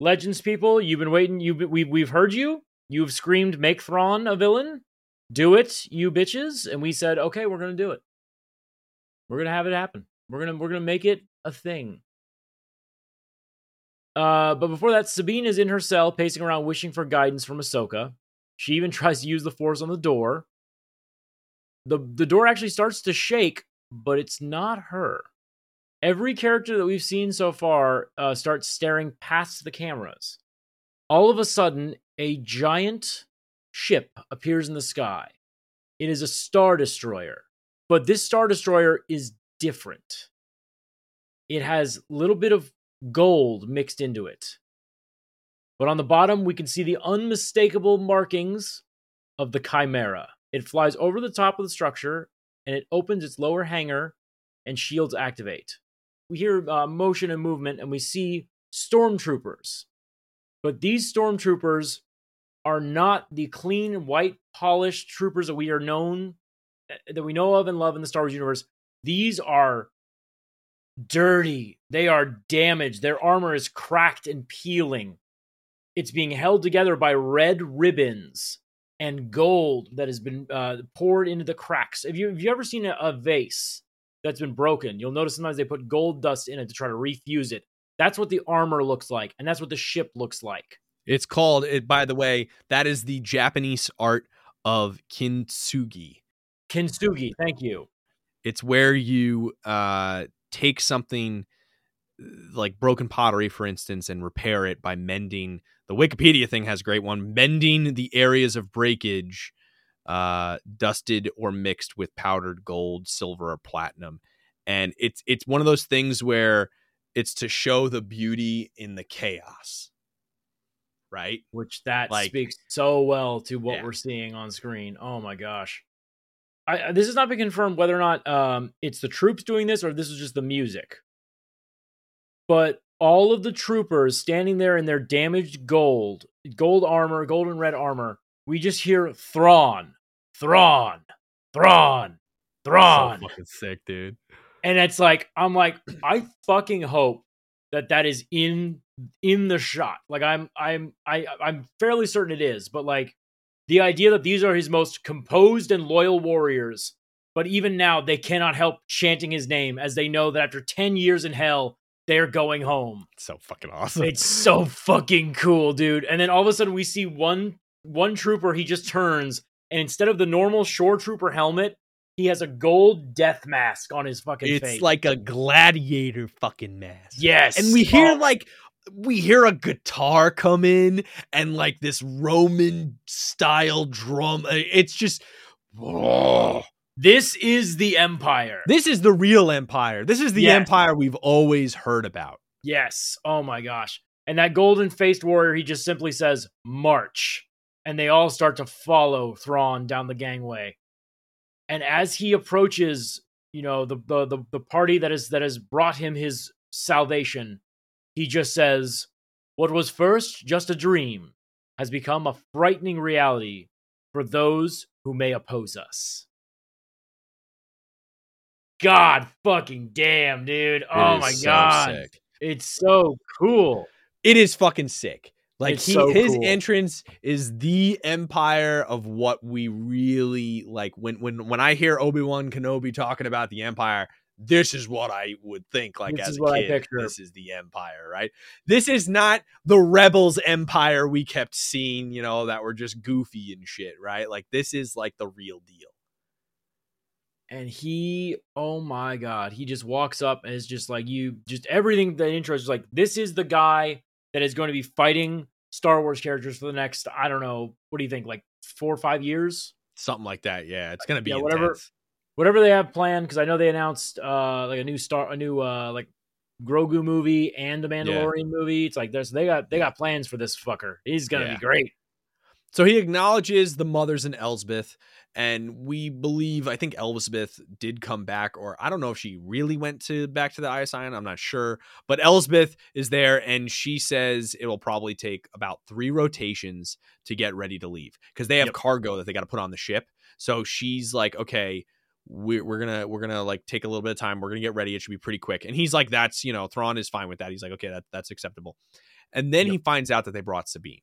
Speaker 1: Legends people, you've been waiting. You we we've heard you. You've screamed, make Thrawn a villain. Do it, you bitches. And we said, okay, we're gonna do it. We're gonna have it happen. We're gonna we're gonna make it a thing. Uh, but before that, Sabine is in her cell, pacing around, wishing for guidance from Ahsoka. She even tries to use the Force on the door. the The door actually starts to shake, but it's not her. Every character that we've seen so far uh, starts staring past the cameras. All of a sudden, a giant ship appears in the sky. It is a star destroyer, but this star destroyer is different. It has a little bit of gold mixed into it. But on the bottom, we can see the unmistakable markings of the Chimera. It flies over the top of the structure and it opens its lower hangar, and shields activate. We hear uh, motion and movement, and we see stormtroopers. But these stormtroopers are not the clean, white, polished troopers that we are known eh, that we know of and love in the Star Wars universe. These are dirty. They are damaged. Their armor is cracked and peeling. It's being held together by red ribbons and gold that has been uh, poured into the cracks. Have you have you ever seen a, a vase that's been broken? You'll notice sometimes they put gold dust in it to try to refuse it. That's what the armor looks like, and that's what the ship looks like.
Speaker 2: It's called it by the way, that is the Japanese art of kintsugi.
Speaker 1: Kintsugi, thank you.
Speaker 2: It's where you uh take something like broken pottery for instance and repair it by mending the Wikipedia thing has a great one mending the areas of breakage uh dusted or mixed with powdered gold, silver or platinum. And it's it's one of those things where it's to show the beauty in the chaos right?
Speaker 1: Which that
Speaker 2: Like-
Speaker 1: speaks so well to what
Speaker 2: Yeah.
Speaker 1: we're seeing on screen. Oh my gosh. I, this has not been confirmed whether or not um, it's the troops doing this or this is just the music. But all of the troopers standing there in their damaged gold, gold armor, gold and red armor, we just hear Thrawn, Thrawn, Thrawn, Thrawn.
Speaker 2: So fucking sick, dude.
Speaker 1: and it's like i'm like i fucking hope that that is in in the shot like i'm i'm i i'm fairly certain it is but like the idea that these are his most composed and loyal warriors but even now they cannot help chanting his name as they know that after 10 years in hell they're going home
Speaker 2: So fucking awesome.
Speaker 1: it's so fucking cool dude and then all of a sudden we see one one trooper he just turns and instead of the normal shore trooper helmet he has a gold death mask on his fucking
Speaker 2: it's
Speaker 1: face It's
Speaker 2: like a gladiator fucking mask.
Speaker 1: Yes.
Speaker 2: And we hear
Speaker 1: Oh,
Speaker 2: like we hear a guitar come in and like this Roman style drum. Uh, It's just whoa.
Speaker 1: this is the Empire.
Speaker 2: This is the real empire. This is the
Speaker 1: Yes.
Speaker 2: empire we've always heard about.
Speaker 1: yes. Oh my gosh. And that golden faced warrior, he just simply says, March. And they all start to follow Thrawn down the gangway. And as he approaches, you know, the the the, the party that is that has brought him his salvation, he just says, What was first just a dream has become a frightening reality for those who may oppose us. God fucking damn, dude. Oh my
Speaker 2: so
Speaker 1: god.
Speaker 2: sick.
Speaker 1: It's so cool.
Speaker 2: It is fucking sick. Like he,
Speaker 1: so
Speaker 2: his
Speaker 1: cool.
Speaker 2: entrance is the empire of what we really like. When when when I hear Obi Wan Kenobi talking about the empire, this is what I would think. Like
Speaker 1: This
Speaker 2: as a kid, this is the empire, right? This is not the rebels empire we kept seeing. You know that were just goofy and shit, right? Like this is like the real deal.
Speaker 1: And he, oh my god, he just walks up and is just like you, just everything. The intro is like, this is the guy that is going to be fighting Star Wars characters for the next, I don't know, what do you think, like four or five years?
Speaker 2: Something like that. Yeah, it's gonna be
Speaker 1: Yeah, whatever. Whatever they have planned, because I know they announced uh like a new star, a new uh like Grogu movie and a Mandalorian movie. It's like there's they got they got plans for this fucker. He's gonna
Speaker 2: Yeah.
Speaker 1: be great.
Speaker 2: So he acknowledges the mothers in Elsbeth, and we believe I think Elsbeth did come back, or I don't know if she really went to back to the Eye of Sion. I'm not sure, but Elsbeth is there, and she says it will probably take about three rotations to get ready to leave because they have
Speaker 1: Yep.
Speaker 2: cargo that they got to put on the ship. So she's like, okay, we're, we're gonna we're gonna like take a little bit of time. We're gonna get ready. It should be pretty quick. And he's like, that's you know, Thrawn is fine with that. He's like, okay, that that's acceptable. And then
Speaker 1: Yep.
Speaker 2: he finds out that they brought Sabine,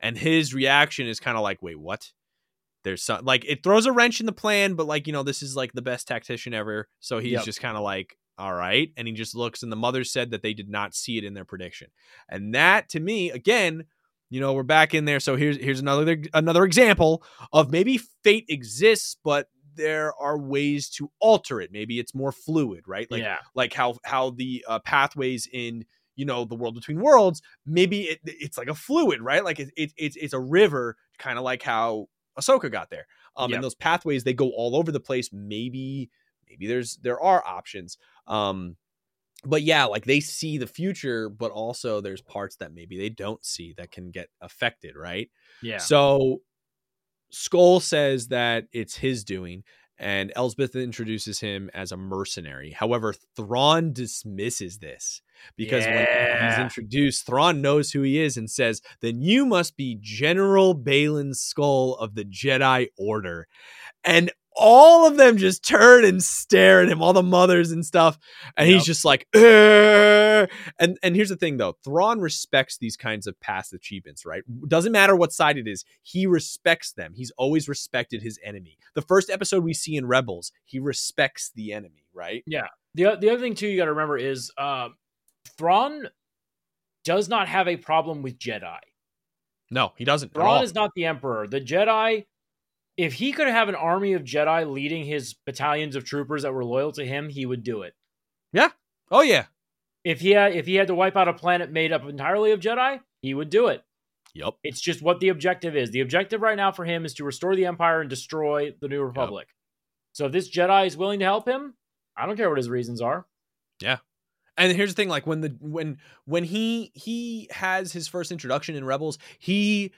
Speaker 2: and his reaction is kind of like, wait, what? There's some like it throws a wrench in the plan, but like you know, this is like the best tactician ever. So he's
Speaker 1: Yep.
Speaker 2: just kind of like, all right, and he just looks. And the mother said that they did not see it in their prediction, and that to me, again, you know, we're back in there. So here's here's another another example of maybe fate exists, but there are ways to alter it. Maybe it's more fluid, right? Like
Speaker 1: yeah,
Speaker 2: like how how the uh, pathways in you know the world between worlds maybe it, it's like a fluid right like it, it, it's it's a river kind of like how Ahsoka got there um
Speaker 1: Yep.
Speaker 2: and those pathways they go all over the place maybe maybe there's there are options um but yeah like they see the future but also there's parts that maybe they don't see that can get affected right
Speaker 1: yeah.
Speaker 2: so Skoll says that it's his doing, and Elsbeth introduces him as a mercenary. However, Thrawn dismisses this because when he's introduced, Thrawn knows who he is and says, Then you must be General Baylan Skoll of the Jedi Order. And all of them just turn and stare at him, all the mothers and stuff. And
Speaker 1: Yep.
Speaker 2: he's just like, "Ugh." and and here's the thing though, Thrawn respects these kinds of past achievements, right? Doesn't matter what side it is, he respects them. He's always respected his enemy. The first episode we see in Rebels, he respects the enemy, right?
Speaker 1: Yeah. The the other thing too you got to remember is uh, Thrawn does not have a problem with Jedi.
Speaker 2: No, he doesn't.
Speaker 1: Thrawn is not the Emperor. The Jedi, if he could have an army of Jedi leading his battalions of troopers that were loyal to him, he would do it. Yeah.
Speaker 2: Oh yeah.
Speaker 1: If he had, if he had to wipe out a planet made up entirely of Jedi, he would do it.
Speaker 2: Yep.
Speaker 1: It's just what the objective is. The objective right now for him is to restore the Empire and destroy the New Republic. So if this Jedi is willing to help him, I don't care what his reasons are. Yeah.
Speaker 2: And here's the thing: like when the when when he he has his first introduction in Rebels, he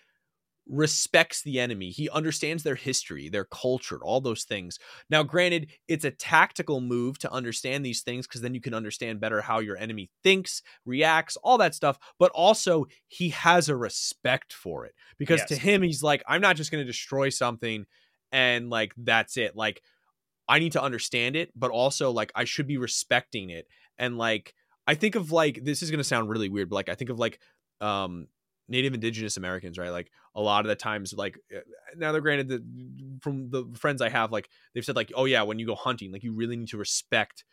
Speaker 2: respects the enemy. He understands their history, their culture, all those things. Now, granted, it's a tactical move to understand these things because then you can understand better how your enemy thinks, reacts, all that stuff. But also, he has a respect for it because to him, he's like, I'm not just going to destroy something and like that's it. Like, I need to understand it, but also like I should be respecting it. And like, I think of like this is gonna sound really weird, but like I think of like um Native Indigenous Americans, right? Like a lot of the times, like uh, now they're granted that from the friends I have, like they've said, like, oh yeah, when you go hunting, like you really need to respect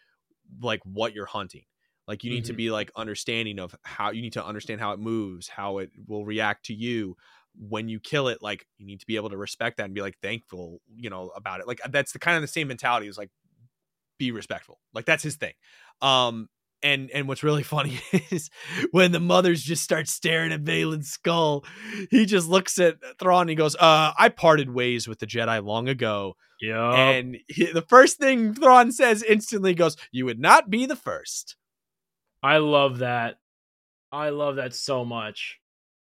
Speaker 2: like what you're hunting. Like you need to
Speaker 1: Mhm.
Speaker 2: be like understanding of how you need to understand how it moves, how it will react to you when you kill it. Like you need to be able to respect that and be like thankful, you know, about it. Like that's the kind of the same mentality is like be respectful. Like that's his thing. Um and and what's really funny is when the mothers just start staring at Baylan Skoll, he just looks at Thrawn and he goes, "Uh, I parted ways with the Jedi long ago."
Speaker 1: Yeah.
Speaker 2: and he, the first thing Thrawn says instantly goes, "You would not be the first.
Speaker 1: I love that. I love that so much.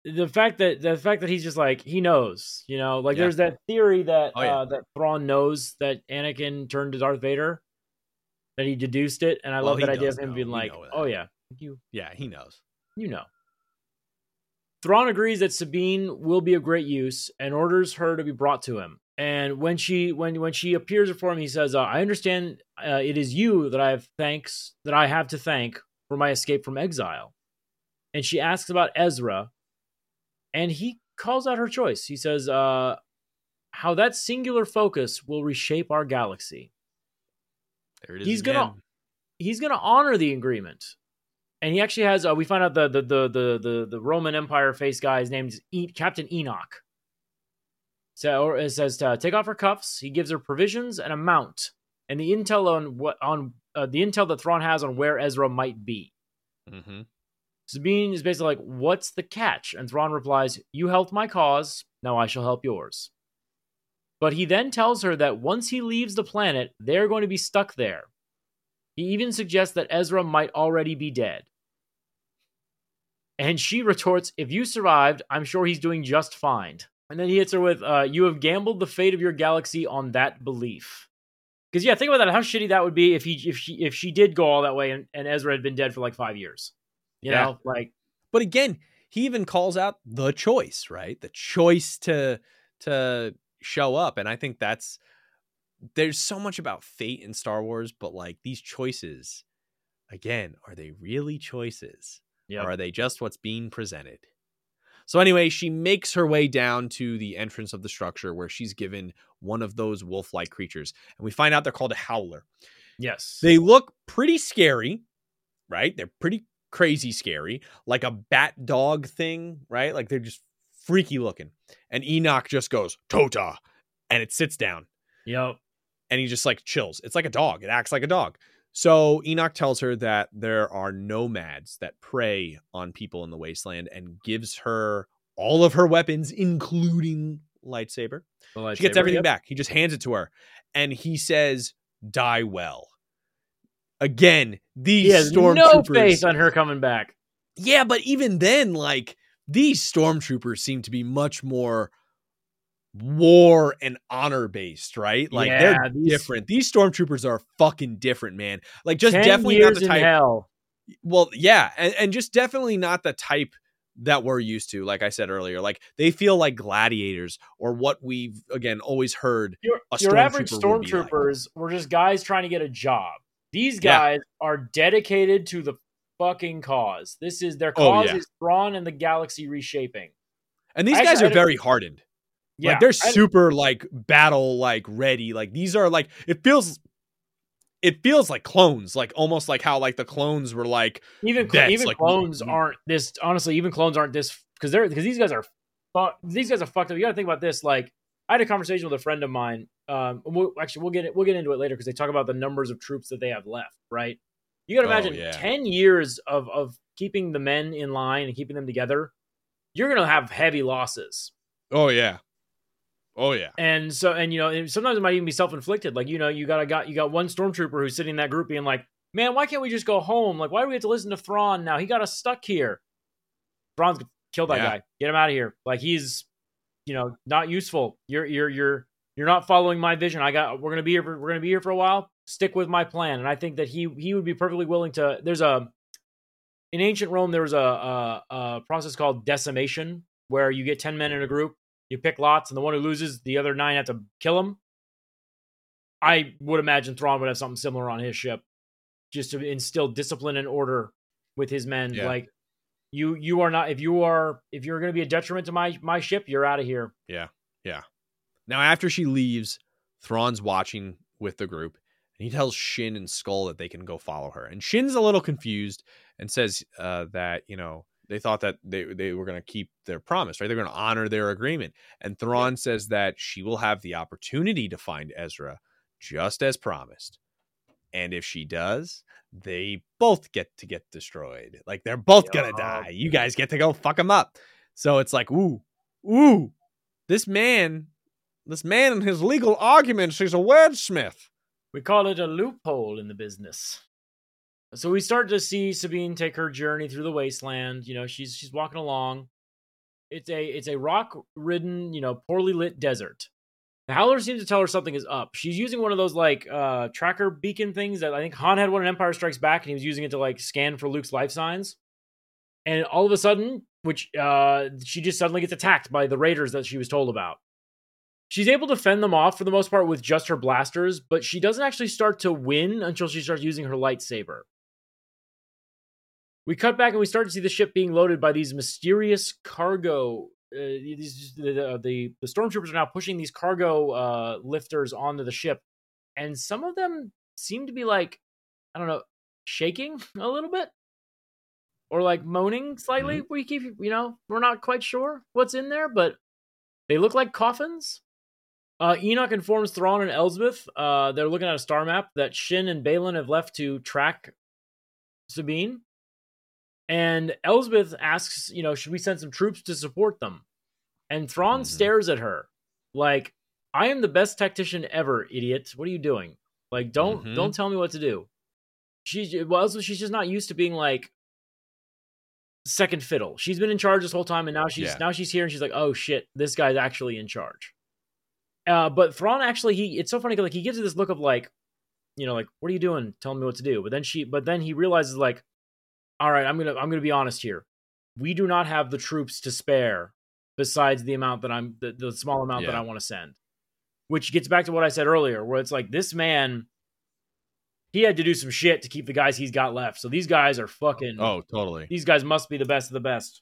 Speaker 1: The fact that the fact that he's just like he knows, you know, like
Speaker 2: Yeah.
Speaker 1: there's that theory that
Speaker 2: Oh, yeah.
Speaker 1: uh, that Thrawn knows that Anakin turned to Darth Vader, that he deduced it, and I
Speaker 2: Well,
Speaker 1: love that idea of him
Speaker 2: know.
Speaker 1: being like, "Oh yeah, you
Speaker 2: Yeah, he knows.
Speaker 1: you know." Thrawn agrees that Sabine will be of great use and orders her to be brought to him. And when she when when she appears before him, he says, uh, "I understand uh, it is you that I have thanks that I have to thank for my escape from exile." And she asks about Ezra, and he calls out her choice. He says, uh, "How that singular focus will reshape our galaxy."
Speaker 2: There it is.
Speaker 1: He's gonna- he's going to honor the agreement. And he actually has. Uh, we find out the the the the the, the Roman Empire face guy. His name's e- Captain Enoch. So or it says to take off her cuffs. He gives her provisions and a mount, and the intel on what on uh, the intel that Thrawn has on where Ezra might be.
Speaker 2: Mhm.
Speaker 1: Sabine is basically like, "What's the catch?" And Thrawn replies, "You helped my cause. Now I shall help yours." But he then tells her that once he leaves the planet, they're going to be stuck there. He even suggests that Ezra might already be dead. And she retorts, If you survived, I'm sure he's doing just fine. And then he hits her with, uh, You have gambled the fate of your galaxy on that belief. Because yeah, think about that. How shitty that would be if he if she if she did go all that way and, and Ezra had been dead for like five years. You
Speaker 2: Yeah.
Speaker 1: know, like
Speaker 2: But again, he even calls out the choice, right? The choice to to show up, and I think that's there's so much about fate in Star Wars, but like these choices, again, are they really choices?
Speaker 1: Yeah.
Speaker 2: Or are they just what's being presented? So anyway, she makes her way down to the entrance of the structure where she's given one of those wolf-like creatures, and we find out they're called a howler.
Speaker 1: Yes.
Speaker 2: They look pretty scary, right? They're pretty crazy scary, like a bat dog thing, right? Like they're just freaky looking. And Enoch just goes, Tota, and it sits down
Speaker 1: yep.
Speaker 2: and he just like chills. It's like a dog, it acts like a dog. So Enoch tells her that there are nomads that prey on people in the wasteland and gives her all of her weapons, including lightsaber.
Speaker 1: The
Speaker 2: She gets everything
Speaker 1: yep.
Speaker 2: back. He just hands it to her. And he says, Die well. Again, these stormtroopers.
Speaker 1: no faith on her coming back.
Speaker 2: Yeah, but even then, like these stormtroopers seem to be much more war and honor based, right? Like
Speaker 1: Yeah,
Speaker 2: they're
Speaker 1: these-
Speaker 2: different. These stormtroopers are fucking different, man. Like just definitely not the type.
Speaker 1: hell.
Speaker 2: Well, yeah, and, and just definitely not the type that we're used to. Like I said earlier, like they feel like gladiators or what we've again always heard.
Speaker 1: Your,
Speaker 2: a
Speaker 1: your average
Speaker 2: stormtrooper would like.
Speaker 1: stormtroopers were just guys trying to get a job. These
Speaker 2: Yeah.
Speaker 1: guys are dedicated to the fucking cause. This is their
Speaker 2: Oh,
Speaker 1: cause
Speaker 2: yeah.
Speaker 1: is Thrawn and the galaxy reshaping.
Speaker 2: And these
Speaker 1: Actually,
Speaker 2: guys
Speaker 1: I
Speaker 2: are very hardened.
Speaker 1: Yeah,
Speaker 2: like they're
Speaker 1: I-
Speaker 2: super like battle like ready. Like these are like it feels it feels like clones, like almost like how like the clones were like
Speaker 1: even even
Speaker 2: like-
Speaker 1: clones aren't this. Honestly, even clones aren't this because they're because these guys are these guys are fucked up. You got to think about this. Like I had a conversation with a friend of mine. Um, we'll, actually, we'll get it. We'll get into it later because they talk about the numbers of troops that they have left. Right? You got to
Speaker 2: Oh,
Speaker 1: imagine
Speaker 2: yeah.
Speaker 1: ten years of of keeping the men in line and keeping them together. You're gonna have heavy losses.
Speaker 2: Oh yeah. Oh yeah.
Speaker 1: And so, and you know, and sometimes it might even be self inflicted. Like you know, you got a got you got one stormtrooper who's sitting in that group being like, "Man, why can't we just go home? Like, why do we have to listen to Thrawn now? He got us stuck here. Thrawn's gonna kill that
Speaker 2: Yeah.
Speaker 1: guy. Get him out of here. Like he's, you know, not useful. You're you're you're you're not following my vision. I got. We're gonna be here. For, we're gonna be here for a while. Stick with my plan. And I think that he he would be perfectly willing to. There's a in ancient Rome there was a, a, a process called decimation where you get ten men in a group you pick lots, and the one who loses, the other nine have to kill him. I would imagine Thrawn would have something similar on his ship, just to instill discipline and order with his men.
Speaker 2: Yeah.
Speaker 1: Like you, you are not if you are if you're going to be a detriment to my my ship, you're out of here. Yeah, yeah.
Speaker 2: Now after she leaves, Thrawn's watching with the group, and he tells Shin and Skoll that they can go follow her. And Shin's a little confused and says uh, that you know they thought that they they were going to keep their promise, right? They're going to honor their agreement. And Thrawn says that she will have the opportunity to find Ezra, just as promised. And if she does, they both get to get destroyed. Like they're both gonna
Speaker 1: Yup.
Speaker 2: die. You guys get to go fuck them up. So it's like, ooh, ooh, this man, this man and his legal arguments, he's a wordsmith.
Speaker 1: We call it a loophole in the business. So we start to see Sabine take her journey through the wasteland. You know, she's she's walking along. It's a it's a rock ridden, you know, poorly lit desert. The Howler seems to tell her something is up. She's using one of those like uh tracker beacon things that I think Han had one in Empire Strikes Back, and he was using it to like scan for Luke's life signs. And all of a sudden, which uh she just suddenly gets attacked by the raiders that she was told about. She's able to fend them off for the most part with just her blasters, but she doesn't actually start to win until she starts using her lightsaber. We cut back and we start to see the ship being loaded by these mysterious cargo. Uh, these, the, the the stormtroopers are now pushing these cargo uh, lifters onto the ship, and some of them seem to be like, I don't know, shaking a little bit, or like moaning slightly. We keep, you know, we're not quite sure what's in there, but they look like coffins. Uh, Enoch informs Thrawn and Elsbeth uh, they're looking at a star map that Shin and Baylan have left to track Sabine. And Elsbeth asks, you know, should we send some troops to support them? And Thrawn
Speaker 2: Mhm.
Speaker 1: stares at her like, I am the best tactician ever, idiot. What are you doing? Like, don't
Speaker 2: Mhm.
Speaker 1: don't tell me what to do. She's well, also she's just not used to being like second fiddle. She's been in charge this whole time, and now she's
Speaker 2: Yeah.
Speaker 1: now she's here, and she's like, oh shit, this guy's actually in charge. Uh, but Thrawn actually, he it's so funny because like he gives her this look of like, you know, like what are you doing? Telling me what to do. But then she, but then he realizes like, all right, I'm gonna I'm gonna be honest here. We do not have the troops to spare besides the amount that I'm the, the small amount that I want to send. which gets back to what I said earlier, where it's like this man, he had to do some shit to keep the guys he's got left. So these guys are fucking.
Speaker 2: Oh, totally.
Speaker 1: These guys must be the best of the best.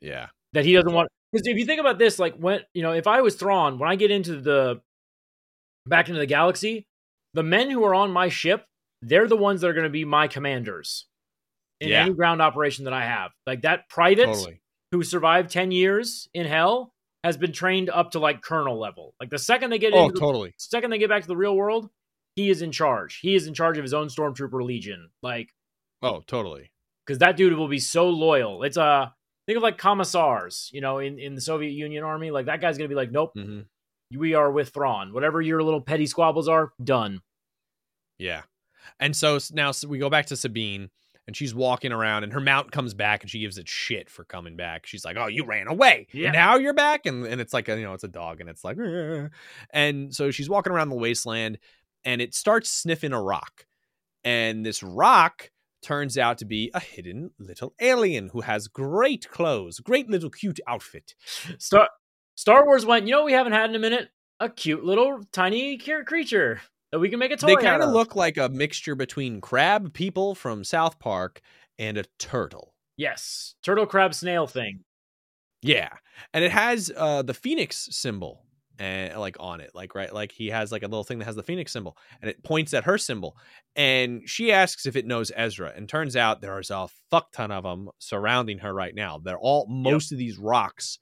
Speaker 2: Yeah.
Speaker 1: That he doesn't want. Because if you think about this, like when you know, if I was Thrawn, when I get into the back into the galaxy, the men who are on my ship, they're the ones that are going to be my commanders in
Speaker 2: Yeah.
Speaker 1: any ground operation that I have. Like that private
Speaker 2: Totally.
Speaker 1: who survived 10 years in hell has been trained up to like colonel level. Like the second they get
Speaker 2: Oh,
Speaker 1: into the,
Speaker 2: totally.
Speaker 1: second they get back to the real world, he is in charge. He is in charge of his own stormtrooper legion. Like
Speaker 2: Oh, totally.
Speaker 1: because that dude will be so loyal. It's uh think of like commissars, you know, in, in the Soviet Union army. Like that guy's gonna be like, nope,
Speaker 2: hmm
Speaker 1: we are with Thrawn. Whatever your little petty squabbles are, done.
Speaker 2: Yeah. And so now we go back to Sabine and she's walking around and her mount comes back and she gives it shit for coming back. She's like, "Oh, you ran away.
Speaker 1: Yeah.
Speaker 2: Now you're back." And and it's like a, you know, it's a dog and it's like "Eh." and so she's walking around the wasteland and it starts sniffing a rock. And this rock turns out to be a hidden little alien who has great clothes, great little cute outfit.
Speaker 1: Star Star Wars went, you know we haven't had in a minute? A cute little tiny cre- creature that we can make a toy
Speaker 2: They kind of
Speaker 1: of.
Speaker 2: look like a mixture between crab people from South Park and a turtle.
Speaker 1: Yes. Turtle crab snail thing.
Speaker 2: Yeah, and it has uh the phoenix symbol and like on it, like right, like he has like a little thing that has the phoenix symbol, and it points at her symbol. And she asks if it knows Ezra, and turns out there's a fuck ton of them surrounding her right now. They're all most of these rocks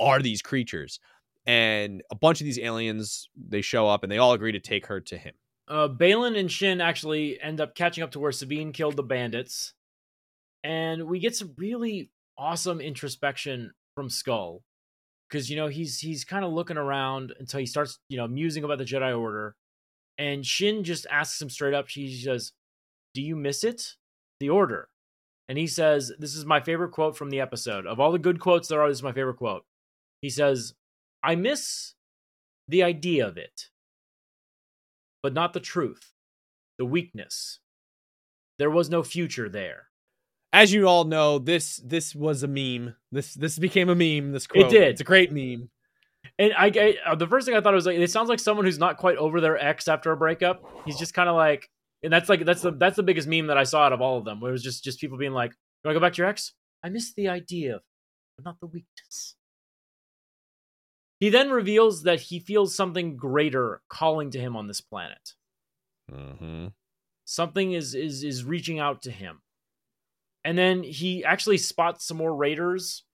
Speaker 2: are these creatures, and a bunch of these aliens they show up, and they all agree to take her to him.
Speaker 1: Uh, Baylan and Shin actually end up catching up to where Sabine killed the bandits. And we get some really awesome introspection from Skoll. Because, you know, he's he's kind of looking around until he starts, you know, musing about the Jedi Order. And Shin just asks him straight up, she says, Do you miss it? The Order. And he says, This is my favorite quote from the episode. Of all the good quotes there are, this is my favorite quote. He says, I miss the idea of it but not the truth, the weakness. There was no future there.
Speaker 2: As you all know, this this was a meme. This this became a meme. This quote.
Speaker 1: It did.
Speaker 2: It's a great meme.
Speaker 1: And I, I uh, the first thing I thought was like, it sounds like someone who's not quite over their ex after a breakup. He's just kind of like, and that's like that's the that's the biggest meme that I saw out of all of them. Where it was just just people being like, "Do I go back to your ex? I miss the idea, but not the weakness." He then reveals that he feels something greater calling to him on this planet.
Speaker 2: Mm-hmm.
Speaker 1: something is is is reaching out to him and then he actually spots some more raiders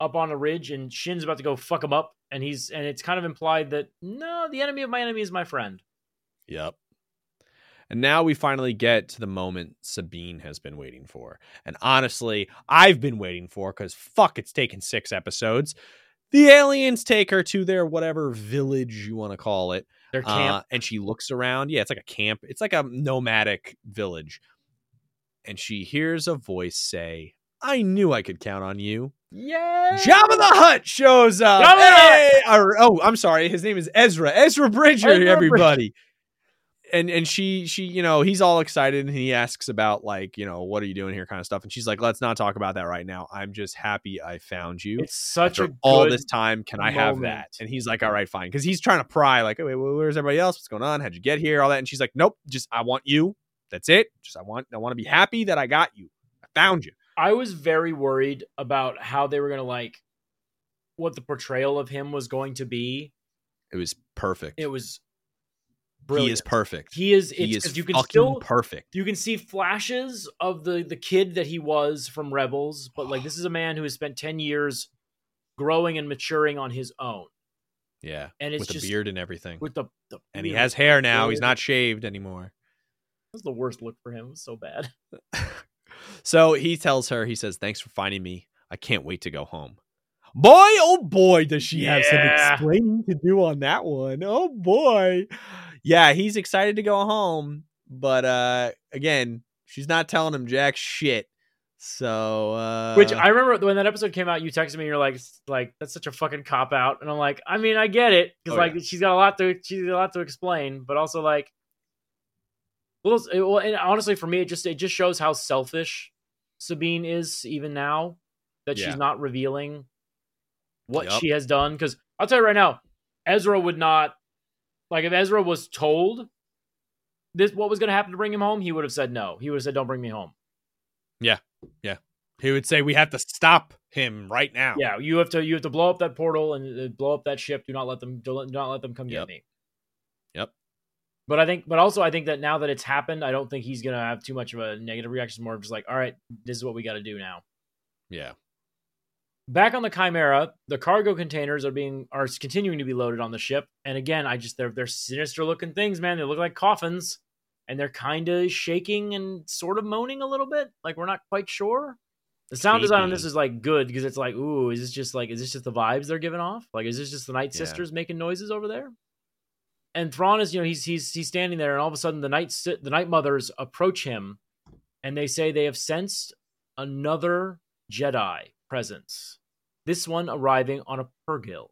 Speaker 1: up on a ridge and shin's about to go fuck him up and he's and it's kind of implied that no the enemy of my enemy is my friend
Speaker 2: Yep. And now we finally get to the moment Sabine has been waiting for. And honestly, I've been waiting for because fuck, it's taken six episodes. The aliens take her to their whatever village you want to call it.
Speaker 1: their camp
Speaker 2: Uh, and she looks around. Yeah, it's like a camp. It's like a nomadic village. And she hears a voice say, I knew I could count on you.
Speaker 1: yeah
Speaker 2: Jabba the Hutt shows up. Hey! Or- oh, I'm sorry. His name is Ezra. Ezra Bridger,
Speaker 1: Ezra
Speaker 2: everybody. And and she she you know he's all excited and he asks about like you know what are you doing here? kind of stuff. And she's like let's not talk about that right now. I'm just happy I found you.
Speaker 1: It's such
Speaker 2: after
Speaker 1: a
Speaker 2: all this time can I have that? and he's like all right fine. Because he's trying to pry like wait where's everybody else? What's going on? How'd you get here? All that. And she's like nope just I want you that's it. Just I want I want to be happy that I got you. I found you.
Speaker 1: I was very worried about how they were gonna like what the portrayal of him was going to be.
Speaker 2: It was perfect.
Speaker 1: It was
Speaker 2: he is perfect.
Speaker 1: He is
Speaker 2: he is
Speaker 1: you can
Speaker 2: fucking
Speaker 1: still
Speaker 2: perfect.
Speaker 1: you can see flashes of the the kid that he was from rebels but like this is a man who has spent 10 years growing and maturing on his own.
Speaker 2: Yeah
Speaker 1: and it's
Speaker 2: with
Speaker 1: just
Speaker 2: a beard and everything.
Speaker 1: with the, the
Speaker 2: and he has hair now. He's not shaved anymore.
Speaker 1: That was the worst look for him it was so bad
Speaker 2: so he tells her, he says, Thanks for finding me. I can't wait to go home. Boy, oh boy, does she have some explaining to do on that one. Oh boy. Yeah, he's excited to go home, but uh again, she's not telling him jack shit. So uh
Speaker 1: which i remember when that episode came out you texted me and you're like like that's such a fucking cop out and i'm like i mean i get it because
Speaker 2: Oh,
Speaker 1: like she's got a lot to she's got a lot to explain but also like it- well and honestly for me it just it just shows how selfish sabine is even now that
Speaker 2: Yeah.
Speaker 1: she's not revealing what
Speaker 2: Yup.
Speaker 1: she has done because i'll tell you right now Ezra would not like if Ezra was told this what was going to happen to bring him home, he would have said no. He would have said, "Don't bring me home." Yeah, yeah.
Speaker 2: He would say we have to stop him right now.
Speaker 1: Yeah, you have to you have to blow up that portal and uh, blow up that ship. Do not let them do not let them come
Speaker 2: Yep.
Speaker 1: get me.
Speaker 2: Yep.
Speaker 1: But I think, but also I think that now that it's happened, I don't think he's gonna have too much of a negative reaction. More of just like, all right, this is what we got to do now.
Speaker 2: Yeah.
Speaker 1: Back on the Chimera, the cargo containers are being are continuing to be loaded on the ship, and again, I just they're they're sinister looking things, man. They look like coffins, and they're kind of shaking and sort of moaning a little bit, like we're not quite sure. The sound design on this is like good because it's like, ooh, is this just like is this just the vibes they're giving off? Like, is this just the Night
Speaker 2: Yeah.
Speaker 1: Sisters making noises over there? And Thrawn is, you know, he's he's he's standing there, and all of a sudden the night the Night Mothers approach him, and they say they have sensed another Jedi presence. This one arriving on a Purrgil.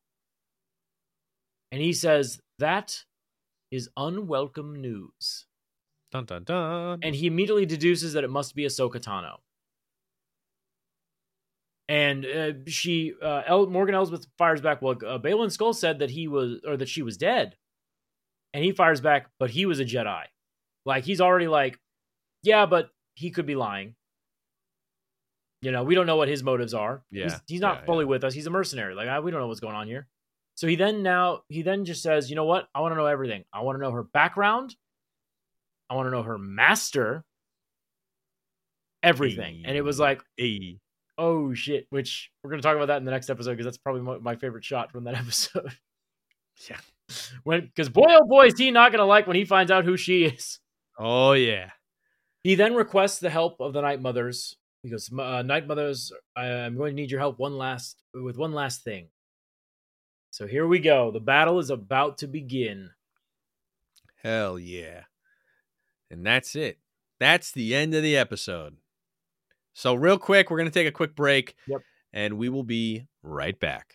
Speaker 1: And he says that is unwelcome news.
Speaker 2: Dun dun dun.
Speaker 1: And he immediately deduces that it must be Ahsoka Tano. And uh, she, uh, El- Morgan Elsbeth fires back. Well, uh, Baylan Skoll said that he was, or that she was dead. And he fires back, but he was a Jedi. Like he's already like, yeah, but he could be lying. You know, we don't know what his motives are.
Speaker 2: Yeah,
Speaker 1: he's, he's not
Speaker 2: yeah,
Speaker 1: fully
Speaker 2: yeah.
Speaker 1: with us. He's a mercenary. Like I, we don't know what's going on here. So he then now he then just says, you know what? I want to know everything. I want to know her background. I want to know her master. Everything. And it was like, oh shit. Which we're gonna talk about that in the next episode because that's probably my, my favorite shot from that episode.
Speaker 2: Yeah.
Speaker 1: When because boy oh boy is he not gonna like when he finds out who she is.
Speaker 2: Oh yeah.
Speaker 1: He then requests the help of the Night Mothers. He goes, uh, Night Mothers, I- I'm going to need your help one last with one last thing. So here we go. The battle is about to begin.
Speaker 2: Hell yeah. And that's it. That's the end of the episode. So, real quick, we're going to take a quick break.
Speaker 1: Yep.
Speaker 2: And we will be right back.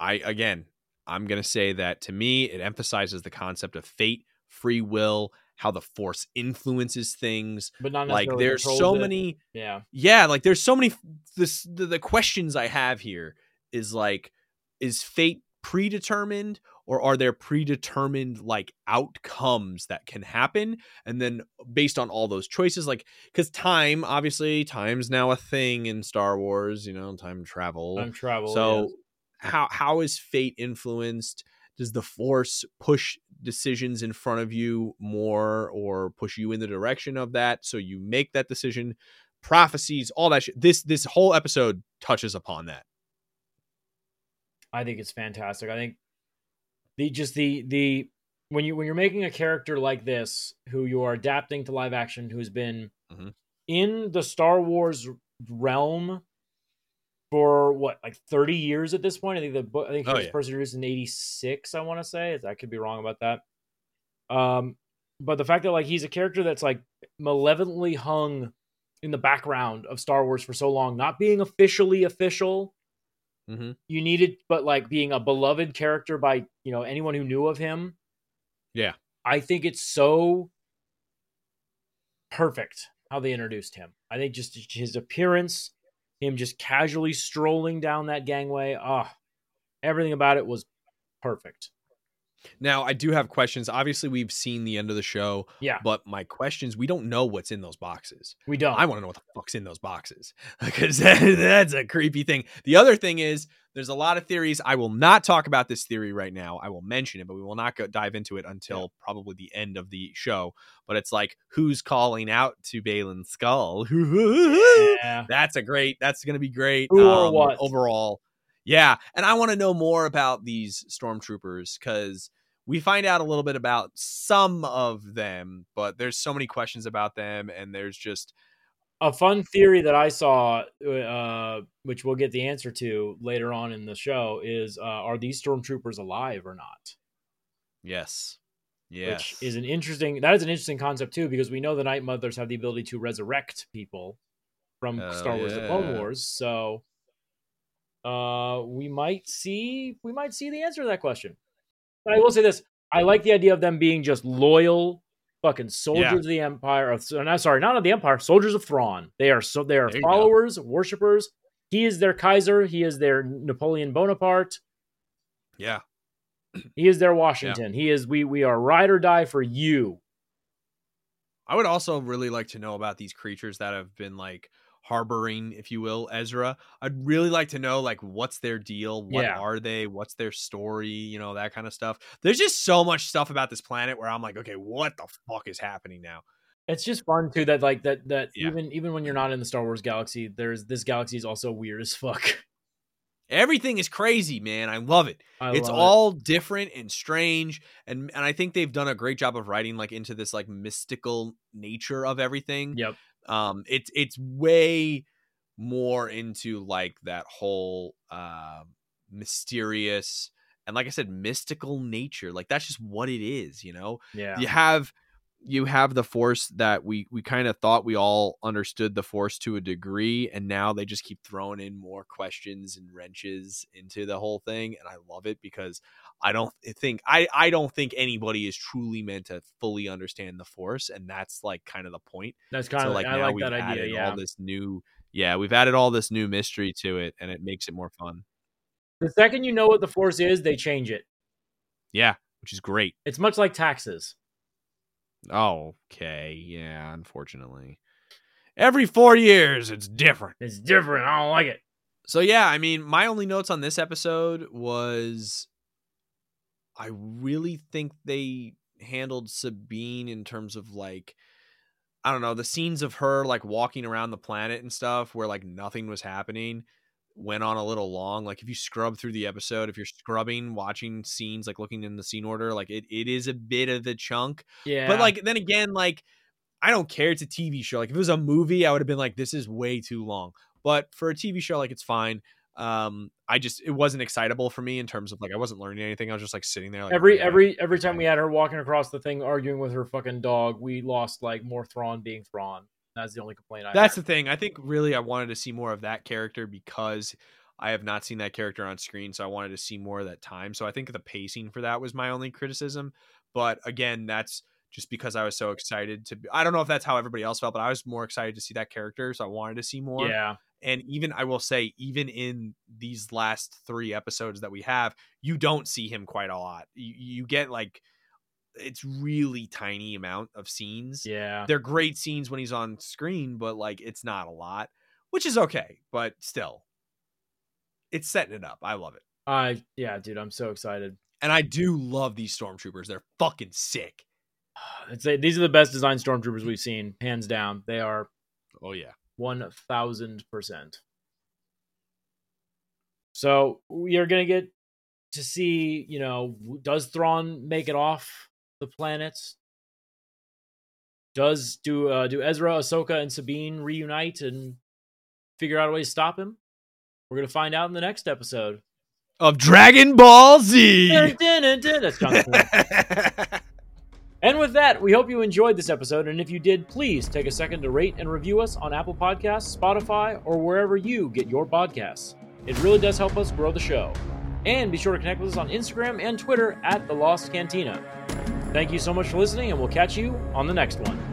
Speaker 2: I again, I'm gonna say that to me, it emphasizes the concept of fate, free will, how the force influences things.
Speaker 1: But not
Speaker 2: Like there's so
Speaker 1: it.
Speaker 2: many
Speaker 1: Yeah.
Speaker 2: yeah like there's so many this the, the questions i have here is like is fate predetermined or are there predetermined like outcomes that can happen and then based on all those choices like because time obviously time's now a thing in star wars you know time travel
Speaker 1: Time travel.
Speaker 2: so. How how is fate influenced does the force push decisions in front of you more or push you in the direction of that so you make that decision prophecies all that shit this this whole episode touches upon that
Speaker 1: I think it's fantastic. I think the just the the when you when you're making a character like this who you are adapting to live action who's been
Speaker 2: Mhm.
Speaker 1: in the Star Wars realm for what like 30 years at this point. I think the book I think he
Speaker 2: Oh,
Speaker 1: was
Speaker 2: yeah.
Speaker 1: first introduced in 86, I want to say. I could be wrong about that. Um but the fact that like he's a character that's like malevolently hung in the background of Star Wars for so long, not being officially official,
Speaker 2: mm-hmm.
Speaker 1: you needed but like being a beloved character by you know anyone who knew of him
Speaker 2: Yeah.
Speaker 1: i think it's so perfect how they introduced him i think just his appearance him just casually strolling down that gangway. Ah everything about it was perfect
Speaker 2: now i do have questions obviously we've seen the end of the show
Speaker 1: yeah
Speaker 2: but my questions we don't know what's in those boxes
Speaker 1: we don't
Speaker 2: I want to know what the fuck's in those boxes because that, that's a creepy thing. The other thing is There's a lot of theories. I will not talk about this theory right now. I will mention it, but we will not go dive into it until yeah. probably the end of the show. But it's like who's calling out to Baylan Skoll? yeah. That's a great. That's going to be great.
Speaker 1: Who um, or what
Speaker 2: overall? Yeah, and I want to know more about these stormtroopers because we find out a little bit about some of them, but there's so many questions about them, and there's just
Speaker 1: a fun theory that I saw, uh, which we'll get the answer to later on in the show, is uh, are these stormtroopers alive or not?
Speaker 2: Yes. Yes.
Speaker 1: Which is an interesting that is an interesting concept too, because we know the Night Mothers have the ability to resurrect people from Star Wars: yeah. The Clone Wars. So uh we might see we might see the answer to that question. But I will say this: I like the idea of them being just loyal, fucking soldiers yeah. of the Empire. Of, sorry, not of the Empire. Soldiers of Thrawn. They are so they are followers, worshippers. He is their Kaiser. He is their Napoleon Bonaparte.
Speaker 2: Yeah.
Speaker 1: He is their Washington. Yeah. He is we we are ride or die for you.
Speaker 2: I would also really like to know about these creatures that have been like harboring, if you will, Ezra. I'd really like to know like what's their deal, what yeah. are they, what's their story, you know, that kind of stuff. There's just so much stuff about this planet where I'm like, okay, what the fuck is happening now?
Speaker 1: It's just fun too that like that that yeah. even even when you're not in the Star Wars galaxy, there's this galaxy is also weird as fuck.
Speaker 2: Everything is crazy, man. I love it. I it's love all it. different and strange, and and I think they've done a great job of writing like into this like mystical nature of everything.
Speaker 1: Yep.
Speaker 2: Um, it's it's way more into like that whole uh, mysterious and like I said, mystical nature. Like that's just what it is, you know.
Speaker 1: Yeah.
Speaker 2: You have you have the force that we we kind of thought we all understood the force to a degree and now they just keep throwing in more questions and wrenches into the whole thing and i love it because i don't think i i don't think anybody is truly meant to fully understand the force and that's like kind of the point.
Speaker 1: That's kind so, of like I now like we've that added idea, yeah.
Speaker 2: all this new yeah we've added all this new mystery to it and it makes it more fun.
Speaker 1: The second you know what the force is they change it.
Speaker 2: Yeah which is great.
Speaker 1: It's much like taxes
Speaker 2: Oh, okay. Yeah, unfortunately. Every four years, it's different.
Speaker 1: It's different. I don't like it.
Speaker 2: So, yeah, I mean, my only notes on this episode was I really think they handled Sabine in terms of like, I don't know, the scenes of her like walking around the planet and stuff where like nothing was happening went on a little long. Like if you scrub through the episode, if you're scrubbing, watching scenes, like looking in the scene order, like it, it is a bit of a chunk.
Speaker 1: Yeah.
Speaker 2: But like then again, like I don't care. It's a TV show. Like if it was a movie, I would have been like, this is way too long. But for a TV show, like it's fine. Um, I just it wasn't excitable for me in terms of like I wasn't learning anything. I was just like sitting there. Like,
Speaker 1: every every every time we had her walking across the thing arguing with her fucking dog, we lost like more Thrawn being Thrawn. That's the only complaint I
Speaker 2: That's the thing. I think really I wanted to see more of that character because I have not seen that character on screen, so I wanted to see more of that time. So I think the pacing for that was my only criticism. But again, that's just because I was so excited to be, I don't know if that's how everybody else felt, but I was more excited to see that character, so I wanted to see more.
Speaker 1: Yeah.
Speaker 2: And even I will say, even in these last three episodes that we have, you don't see him quite a lot. You, you get like it's really tiny amount of scenes.
Speaker 1: Yeah.
Speaker 2: They're great scenes when he's on screen, but like it's not a lot, which is okay, but still. It's setting it up. I love it.
Speaker 1: I yeah, dude, I'm so excited.
Speaker 2: And I do love these stormtroopers. They're fucking sick.
Speaker 1: These are the best designed stormtroopers we've seen, hands down. They are
Speaker 2: Oh yeah.
Speaker 1: One thousand percent. So we are gonna get to see, you know, does Thrawn make it off the planets? Does do uh, do Ezra, Ahsoka, and Sabine reunite and figure out a way to stop him? We're gonna find out in the next episode
Speaker 2: of Dragon Ball Z.
Speaker 1: Dun, and with that, we hope you enjoyed this episode. And if you did, please take a second to rate and review us on Apple Podcasts, Spotify, or wherever you get your podcasts. It really does help us grow the show. And be sure to connect with us on Instagram and Twitter at The Lost Cantina. Thank you so much for listening, and we'll catch you on the next one.